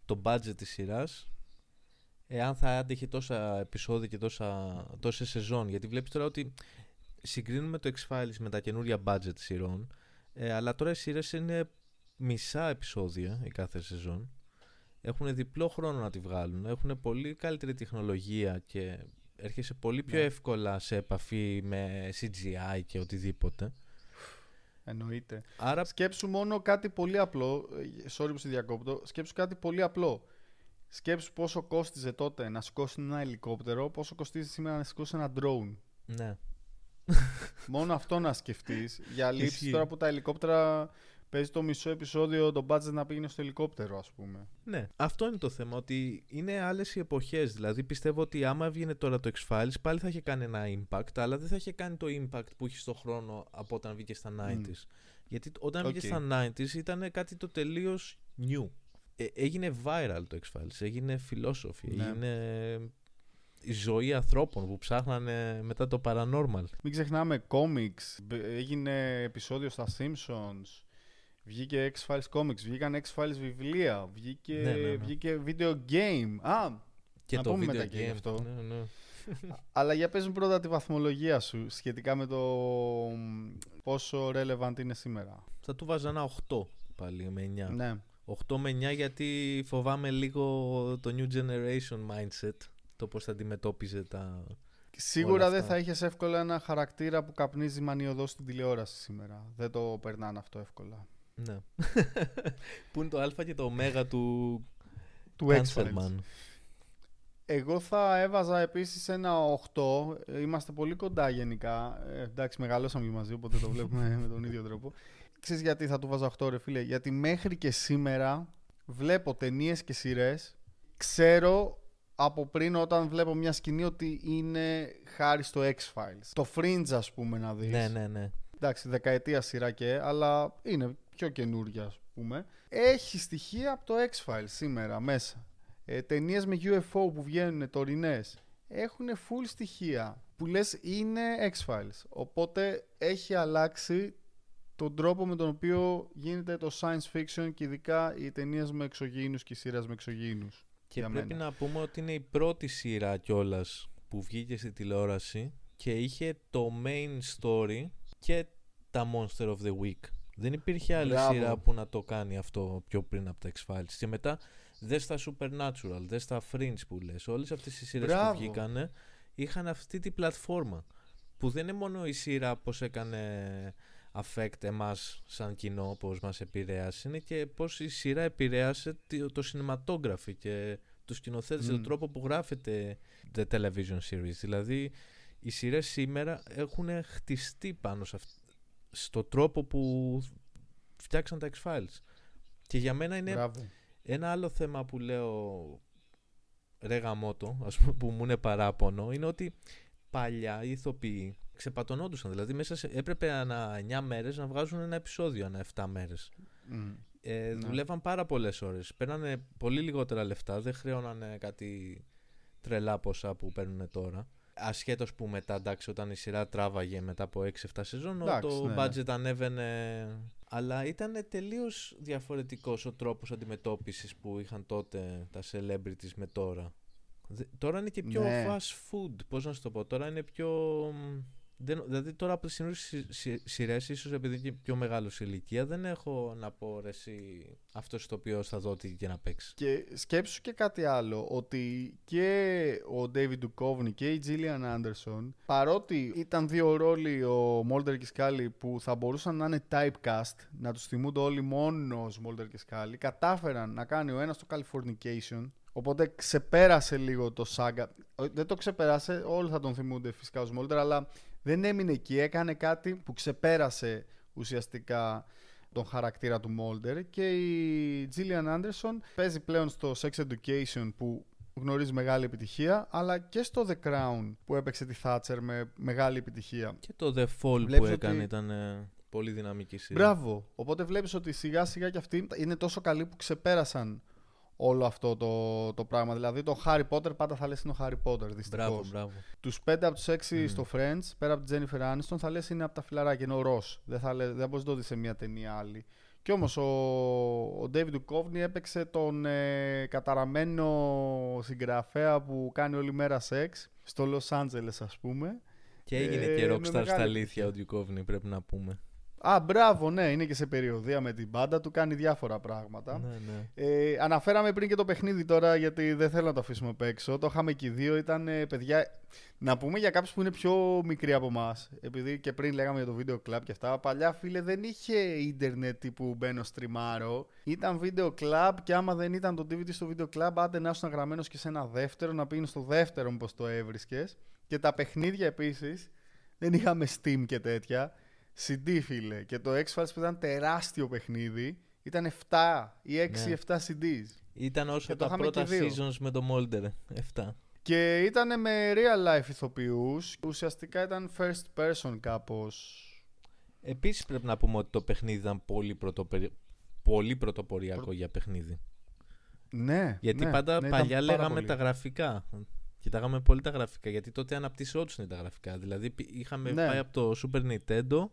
το budget της σειράς, εάν θα άντεχε τόσα επεισόδια και τόσα, τόσες σεζόν. Γιατί βλέπεις τώρα ότι συγκρίνουμε το X-Files με τα καινούρια budget σειρών, ε, αλλά τώρα οι σειρές είναι μισά επεισόδια η κάθε σεζόν. Έχουν διπλό χρόνο να τη βγάλουν, έχουν πολύ καλύτερη τεχνολογία και έρχεσαι πολύ πιο Ναι. εύκολα σε επαφή με CGI και οτιδήποτε. Εννοείται. Άρα Σκέψου μόνο κάτι πολύ απλό, ε, sorry που σε διακόπτω, σκέψου κάτι πολύ απλό. Σκέψου πόσο κόστιζε τότε να σηκώσει ένα ελικόπτερο, πόσο κοστίζει σήμερα να σηκώσει ένα drone. ναι. Μόνο αυτό να σκεφτείς. Για λήψη Ισχύει. τώρα που τα ελικόπτερα παίζει το μισό επεισόδιο το budget να πήγαινε στο ελικόπτερο, ας πούμε. Ναι, αυτό είναι το θέμα. Ότι είναι άλλες οι εποχές. Δηλαδή πιστεύω ότι άμα έβγαινε τώρα το X-Files πάλι θα είχε κάνει ένα impact, αλλά δεν θα είχε κάνει το impact που είχε στο χρόνο από όταν βγήκε στα 90s. Γιατί όταν βγήκε Οκ. στα 90s ήταν κάτι το τελείως new. Ε, έγινε viral το X-Files, έγινε philosophy, Ναι. έγινε η ζωή ανθρώπων που ψάχνανε μετά το paranormal. Μην ξεχνάμε comics, μπ- έγινε επεισόδιο στα Simpsons, βγήκε X-Files comics, βγήκαν X-Files βιβλία, βγήκε, Ναι, ναι, ναι. βγήκε video game. Α, Και Να το πούμε video μετά και γι' game. αυτό. Ναι, ναι. αλλά για πες μου πρώτα τη βαθμολογία σου σχετικά με το μ, πόσο relevant είναι σήμερα. Θα του βάζα ένα 8 πάλι με 9. Ναι. 8 με 9 γιατί φοβάμαι λίγο το new generation mindset. Το πώς θα αντιμετώπιζε τα... Σίγουρα Όλα δεν αυτά. θα είχες εύκολα ένα χαρακτήρα που καπνίζει μανιωδώς στην τηλεόραση σήμερα. Δεν το περνάνε αυτό εύκολα. Ναι. Που είναι το α και το ω του Του Cancer X-Files. Man. Εγώ θα έβαζα επίσης ένα 8. Ε, Είμαστε πολύ κοντά γενικά. Ε, εντάξει, μεγαλώσαμε και μαζί, οπότε το βλέπουμε με τον ίδιο τρόπο. Ξέρεις γιατί θα του βάζα 8 ρε φίλε; Γιατί μέχρι και σήμερα βλέπω ταινίες και σειρές. Ξέρω από πριν όταν βλέπω μια σκηνή ότι είναι χάρη στο X-Files. Το Fringe ας πούμε να δεις. Ναι, ναι, ναι. Εντάξει, δεκαετία σειρά και, αλλά είναι πιο καινούργια, ας πούμε. Έχει στοιχεία από το X-Files σήμερα μέσα. Ε, Ταινίες με UFO που βγαίνουν τωρινές έχουν full στοιχεία που λες είναι X-Files. Οπότε έχει αλλάξει τον τρόπο με τον οποίο γίνεται το science fiction και ειδικά οι ταινίες με εξωγήινους και οι σειράς με εξωγήινους. Και πρέπει να πούμε ότι είναι η πρώτη σειρά κιόλας που βγήκε στη τηλεόραση και είχε το main story και τα Monster of the Week. Δεν υπήρχε άλλη Μπράβο. σειρά που να το κάνει αυτό πιο πριν από τα X-Files. Και μετά δες τα Supernatural, δες τα Fringe που λες. Όλες αυτές οι σειρές Μπράβο. που βγήκανε είχαν αυτή τη πλατφόρμα. Που δεν είναι μόνο η σειρά πώς έκανε affect εμάς σαν κοινό, πώς μας επηρέασε, είναι και πώς η σειρά επηρέασε το, το cinematography και τους σκηνοθέτες και Μμ. τον τρόπο που γράφεται the television series. Δηλαδή, οι σειρές σήμερα έχουν χτιστεί πάνω σε αυ- στο τρόπο που φτιάξαν τα X-Files. Και για μένα είναι Μπράβο. ένα άλλο θέμα που λέω ρε γαμότο, ας πούμε, που μου είναι παράπονο, είναι ότι παλιά οι ηθοποιοί ξεπατωνόντουσαν. Δηλαδή, μέσα σε, έπρεπε ανά 9 μέρες να βγάζουν ένα επεισόδιο ανά 7 μέρες. Μμ. Ε, Ναι. Δουλεύαν πάρα πολλές ώρες. Παίρνανε πολύ λιγότερα λεφτά, δεν χρέωνανε κάτι τρελά ποσά που παίρνουν τώρα. Ασχέτως που μετά, εντάξει, όταν η σειρά τράβαγε μετά από 6-7 σεζόν, Εντάξει, το ναι, ναι. budget ανέβαινε. Αλλά ήταν τελείως διαφορετικός ο τρόπος αντιμετώπισης που είχαν τότε τα celebrities με τώρα. Δε- Τώρα είναι και πιο Ναι. fast food. Πώς να σου το πω, τώρα είναι πιο. Δεν, δηλαδή τώρα από τις καινούριε σειρές, ίσως επειδή είναι και πιο μεγάλος σε ηλικία, δεν έχω να πω ρε, εσύ αυτός το οποίο θα δω τι και να παίξει. Και σκέψου και κάτι άλλο, ότι και ο David Duchovny και η Gillian Anderson, παρότι ήταν δύο ρόλοι ο Mulder και Scully που θα μπορούσαν να είναι typecast, να τους θυμούνται όλοι μόνος ως Mulder και Scully, κατάφεραν να κάνει ο ένας το Californication, οπότε ξεπέρασε λίγο το saga. Ο- Δεν το ξεπέρασε, όλοι θα τον θυμούνται φυσικά ως Mulder, αλλά δεν έμεινε εκεί, έκανε κάτι που ξεπέρασε ουσιαστικά τον χαρακτήρα του Mulder και η Gillian Anderson παίζει πλέον στο Sex Education που γνωρίζει μεγάλη επιτυχία αλλά και στο The Crown που έπαιξε τη Thatcher με μεγάλη επιτυχία. Και το The Fall που Βλέπεις έκανε ότι- ήταν ε, πολύ δυναμική σειρά. Μπράβο. Οπότε βλέπεις ότι σιγά σιγά και αυτοί είναι τόσο καλοί που ξεπέρασαν όλο αυτό το, το πράγμα. Δηλαδή το Harry Potter πάντα θα λες είναι ο Harry Potter δυστυχώς. Μπράβο, μπράβο. Τους πέντε από τους έξι Μμμ. στο Friends, πέρα από την Jennifer Aniston, θα λες είναι από τα φιλαράκια, είναι ο Ross. Δεν, θα λες, δεν μπορείς να το δεις σε μια ταινία άλλη. Κι όμως ο, ο David Duchovny έπαιξε τον ε, καταραμένο συγγραφέα που κάνει όλη μέρα σεξ στο Los Angeles ας πούμε. Και έγινε Ε, και με rockstar στα μεγάλη αλήθεια ο Duchovny, πρέπει να πούμε. Α, μπράβο, ναι, είναι και σε περιοδία με την μπάντα του, κάνει διάφορα πράγματα. Ναι, ναι. Ε, αναφέραμε πριν και το παιχνίδι τώρα γιατί δεν θέλω να το αφήσουμε απ' έξω. Το είχαμε και οι δύο. Ήταν ε, παιδιά. Να πούμε για κάποιους που είναι πιο μικροί από εμάς. Επειδή και πριν λέγαμε για το βίντεο κλαμπ και αυτά. Παλιά φίλε δεν είχε ίντερνετ τύπου μπαίνω στριμάρω. Ήταν βίντεο κλαμπ και άμα δεν ήταν το DVD στο βίντεο κλαμπ, άντε να ήσουν γραμμένος και σε ένα δεύτερο, να πήγαινε στο δεύτερο πώ το έβρισκες. Και τα παιχνίδια επίσης δεν είχαμε Steam και τέτοια. CD φίλε. Και το X-Files που ήταν τεράστιο παιχνίδι ήταν 7 ή 6-7 CDs. Ήταν όσο Και το τα είχαμε πρώτα και δύο. seasons με το Molder. 7. Και ήταν με real life ηθοποιούς. Ουσιαστικά ήταν first person κάπως. Επίσης πρέπει να πούμε ότι το παιχνίδι ήταν πολύ, πρωτοπερι... πολύ πρωτοποριακό για παιχνίδι. Ναι. Γιατί ναι, πάντα ναι, ήταν παλιά πάρα λέγαμε πολύ. τα γραφικά. Κοιτάγαμε πολύ τα γραφικά γιατί τότε αναπτυσσόντουσαν τα γραφικά. Δηλαδή π- είχαμε Ναι. πάει από το Super Nintendo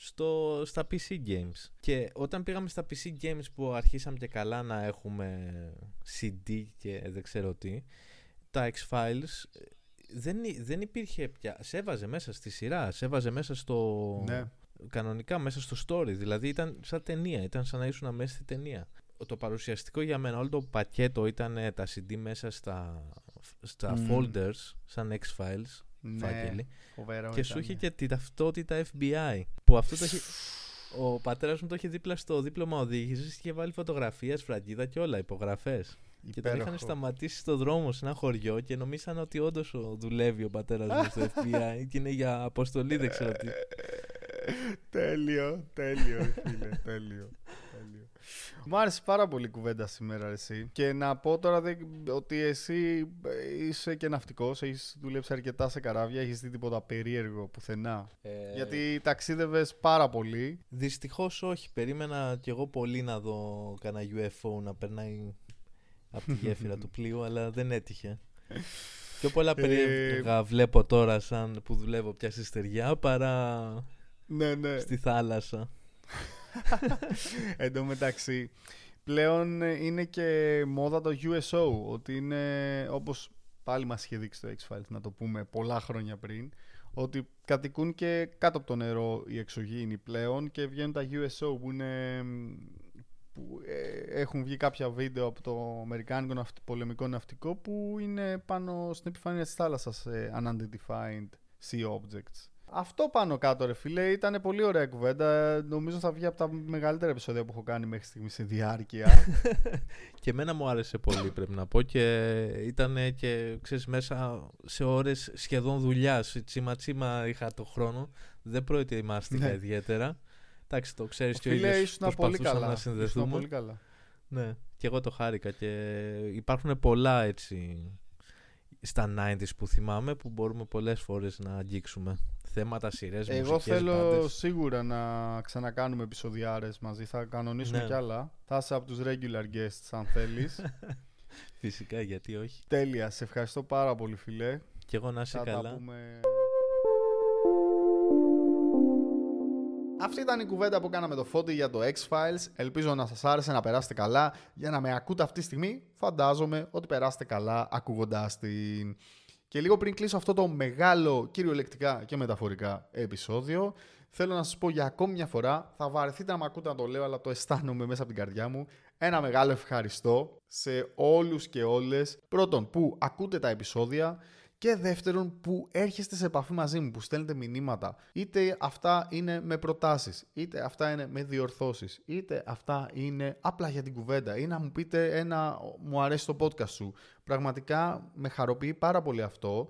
στο, στα PC games. Και όταν πήγαμε στα PC games που αρχίσαμε και καλά να έχουμε CD και δεν ξέρω τι, τα X-Files ε, δεν, εί- δεν υπήρχε πια. Σε έβαζε μέσα στη σειρά, σε έβαζε μέσα στο. Ναι. Κανονικά μέσα στο story. Δηλαδή ήταν σαν ταινία, ήταν σαν να ήσουν μέσα στη ταινία. Το παρουσιαστικό για μένα, όλο το πακέτο ήταν ε, τα CD μέσα στα, στα Μμμ. folders, σαν X-Files, Ναι, φάκελοι. φοβερό Και σου ήταν. είχε και τη ταυτότητα FBI. Που αυτό το είχε. Ο πατέρας μου το είχε δίπλα στο δίπλωμα οδήγησης και είχε βάλει φωτογραφία, σφραγίδα και όλα, υπογραφές. Και τον Υπέροχο. είχαν σταματήσει στο δρόμο σε ένα χωριό και νομίσαν ότι όντως δουλεύει ο πατέρας μου στο FBI και είναι για αποστολή, δεν ξέρω τι. τέλειο, τέλειο, φίλε, τέλειο. Μου άρεσε πάρα πολύ η κουβέντα σήμερα εσύ. Και να πω τώρα ότι εσύ είσαι και ναυτικός, έχεις δουλέψει αρκετά σε καράβια, έχεις δει τίποτα περίεργο πουθενά; Ε... Γιατί ταξίδευες πάρα πολύ. Δυστυχώς όχι. Περίμενα κι εγώ πολύ να δω κανένα UFO να περνάει από τη γέφυρα του πλοίου, αλλά δεν έτυχε. Πιο πολλά ε, περίεργα βλέπω τώρα σαν που δουλεύω πια στη στεριά παρά ναι, ναι. στη θάλασσα. Εν τω μεταξύ, πλέον είναι και μόδα το USO, ότι είναι όπως πάλι μας είχε δείξει το X-Files να το πούμε πολλά χρόνια πριν, ότι κατοικούν και κάτω από το νερό οι εξωγήινοι πλέον και βγαίνουν τα USO που είναι που ε, έχουν βγει κάποια βίντεο από το Αμερικάνικο πολεμικό ναυτικό που είναι πάνω στην επιφάνεια της θάλασσας ε, unidentified sea objects. Αυτό πάνω κάτω, ρε φίλε, ήταν πολύ ωραία κουβέντα. Νομίζω θα βγει από τα μεγαλύτερα επεισόδια που έχω κάνει μέχρι στιγμή σε διάρκεια. και εμένα μου άρεσε πολύ, πρέπει να πω. Και ήταν και ξέρεις, μέσα σε ώρες σχεδόν δουλειάς. Τσίμα τσίμα είχα το χρόνο. Δεν προετοιμάστηκα ναι. ιδιαίτερα. Εντάξει, το ξέρεις και ο ίδιος. Προσπαθούσα να συνδεθούμε. Πολύ καλά. Ναι, και εγώ το χάρηκα. Και υπάρχουν πολλά έτσι στα 90s που θυμάμαι που μπορούμε πολλές φορές να αγγίξουμε θέματα, σειρές, Εγώ θέλω σίγουρα να ξανακάνουμε επεισοδιάρες μαζί. Θα κανονίσουμε ναι. κι άλλα. Θα είσαι από τους regular guests αν θέλεις. Φυσικά, γιατί όχι. Τέλεια. Σε ευχαριστώ πάρα πολύ, φιλέ. Και εγώ να είσαι καλά. πούμε... Αυτή ήταν η κουβέντα που κάναμε το Φώτη για το X-Files. Ελπίζω να σας άρεσε να περάσετε καλά. Για να με ακούτε αυτή τη στιγμή, φαντάζομαι ότι περάσετε καλά ακούγοντας την. Και λίγο πριν κλείσω αυτό το μεγάλο κυριολεκτικά και μεταφορικά επεισόδιο, θέλω να σας πω για ακόμη μια φορά, θα βαρεθείτε να με ακούτε να το λέω, αλλά το αισθάνομαι μέσα από την καρδιά μου, ένα μεγάλο ευχαριστώ σε όλους και όλες, πρώτον που ακούτε τα επεισόδια, και δεύτερον, που έρχεστε σε επαφή μαζί μου, που στέλνετε μηνύματα. Είτε αυτά είναι με προτάσεις, είτε αυτά είναι με διορθώσεις, είτε αυτά είναι απλά για την κουβέντα ή να μου πείτε ένα μου αρέσει το podcast σου. Πραγματικά με χαροποιεί πάρα πολύ αυτό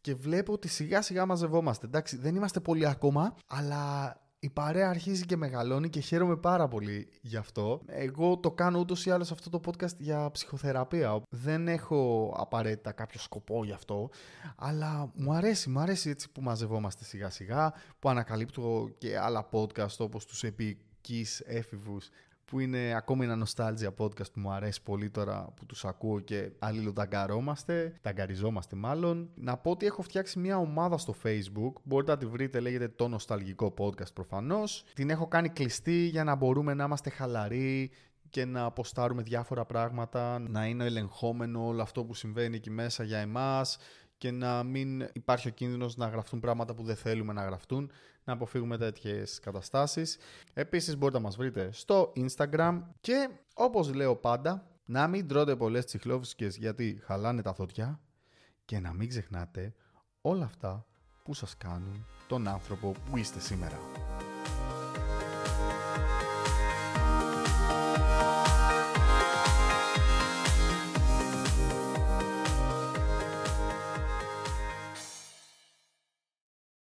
και βλέπω ότι σιγά σιγά μαζευόμαστε. Εντάξει, δεν είμαστε πολύ ακόμα, αλλά η παρέα αρχίζει και μεγαλώνει και χαίρομαι πάρα πολύ γι' αυτό. Εγώ το κάνω ούτως ή άλλως αυτό το podcast για ψυχοθεραπεία. Δεν έχω απαραίτητα κάποιο σκοπό γι' αυτό, αλλά μου αρέσει, μου αρέσει έτσι που μαζευόμαστε σιγά σιγά, που ανακαλύπτω και άλλα podcast όπως τους επικείς έφηβους που είναι ακόμη ένα nostalgia podcast που μου αρέσει πολύ τώρα που τους ακούω και αλληλοταγκαρόμαστε, ταγκαριζόμαστε μάλλον. Να πω ότι έχω φτιάξει μια ομάδα στο facebook, μπορείτε να τη βρείτε, λέγεται το νοσταλγικό podcast προφανώς. Την έχω κάνει κλειστή για να μπορούμε να είμαστε χαλαροί και να αποστάρουμε διάφορα πράγματα, να είναι ελεγχόμενο όλο αυτό που συμβαίνει εκεί μέσα για εμάς και να μην υπάρχει ο κίνδυνος να γραφτούν πράγματα που δεν θέλουμε να γραφτούν να αποφύγουμε τέτοιες καταστάσεις. Επίσης μπορείτε να μας βρείτε στο Instagram και όπως λέω πάντα να μην τρώτε πολλές τσιχλόφυσκες γιατί χαλάνε τα θωτιά και να μην ξεχνάτε όλα αυτά που σας κάνουν τον άνθρωπο που είστε σήμερα.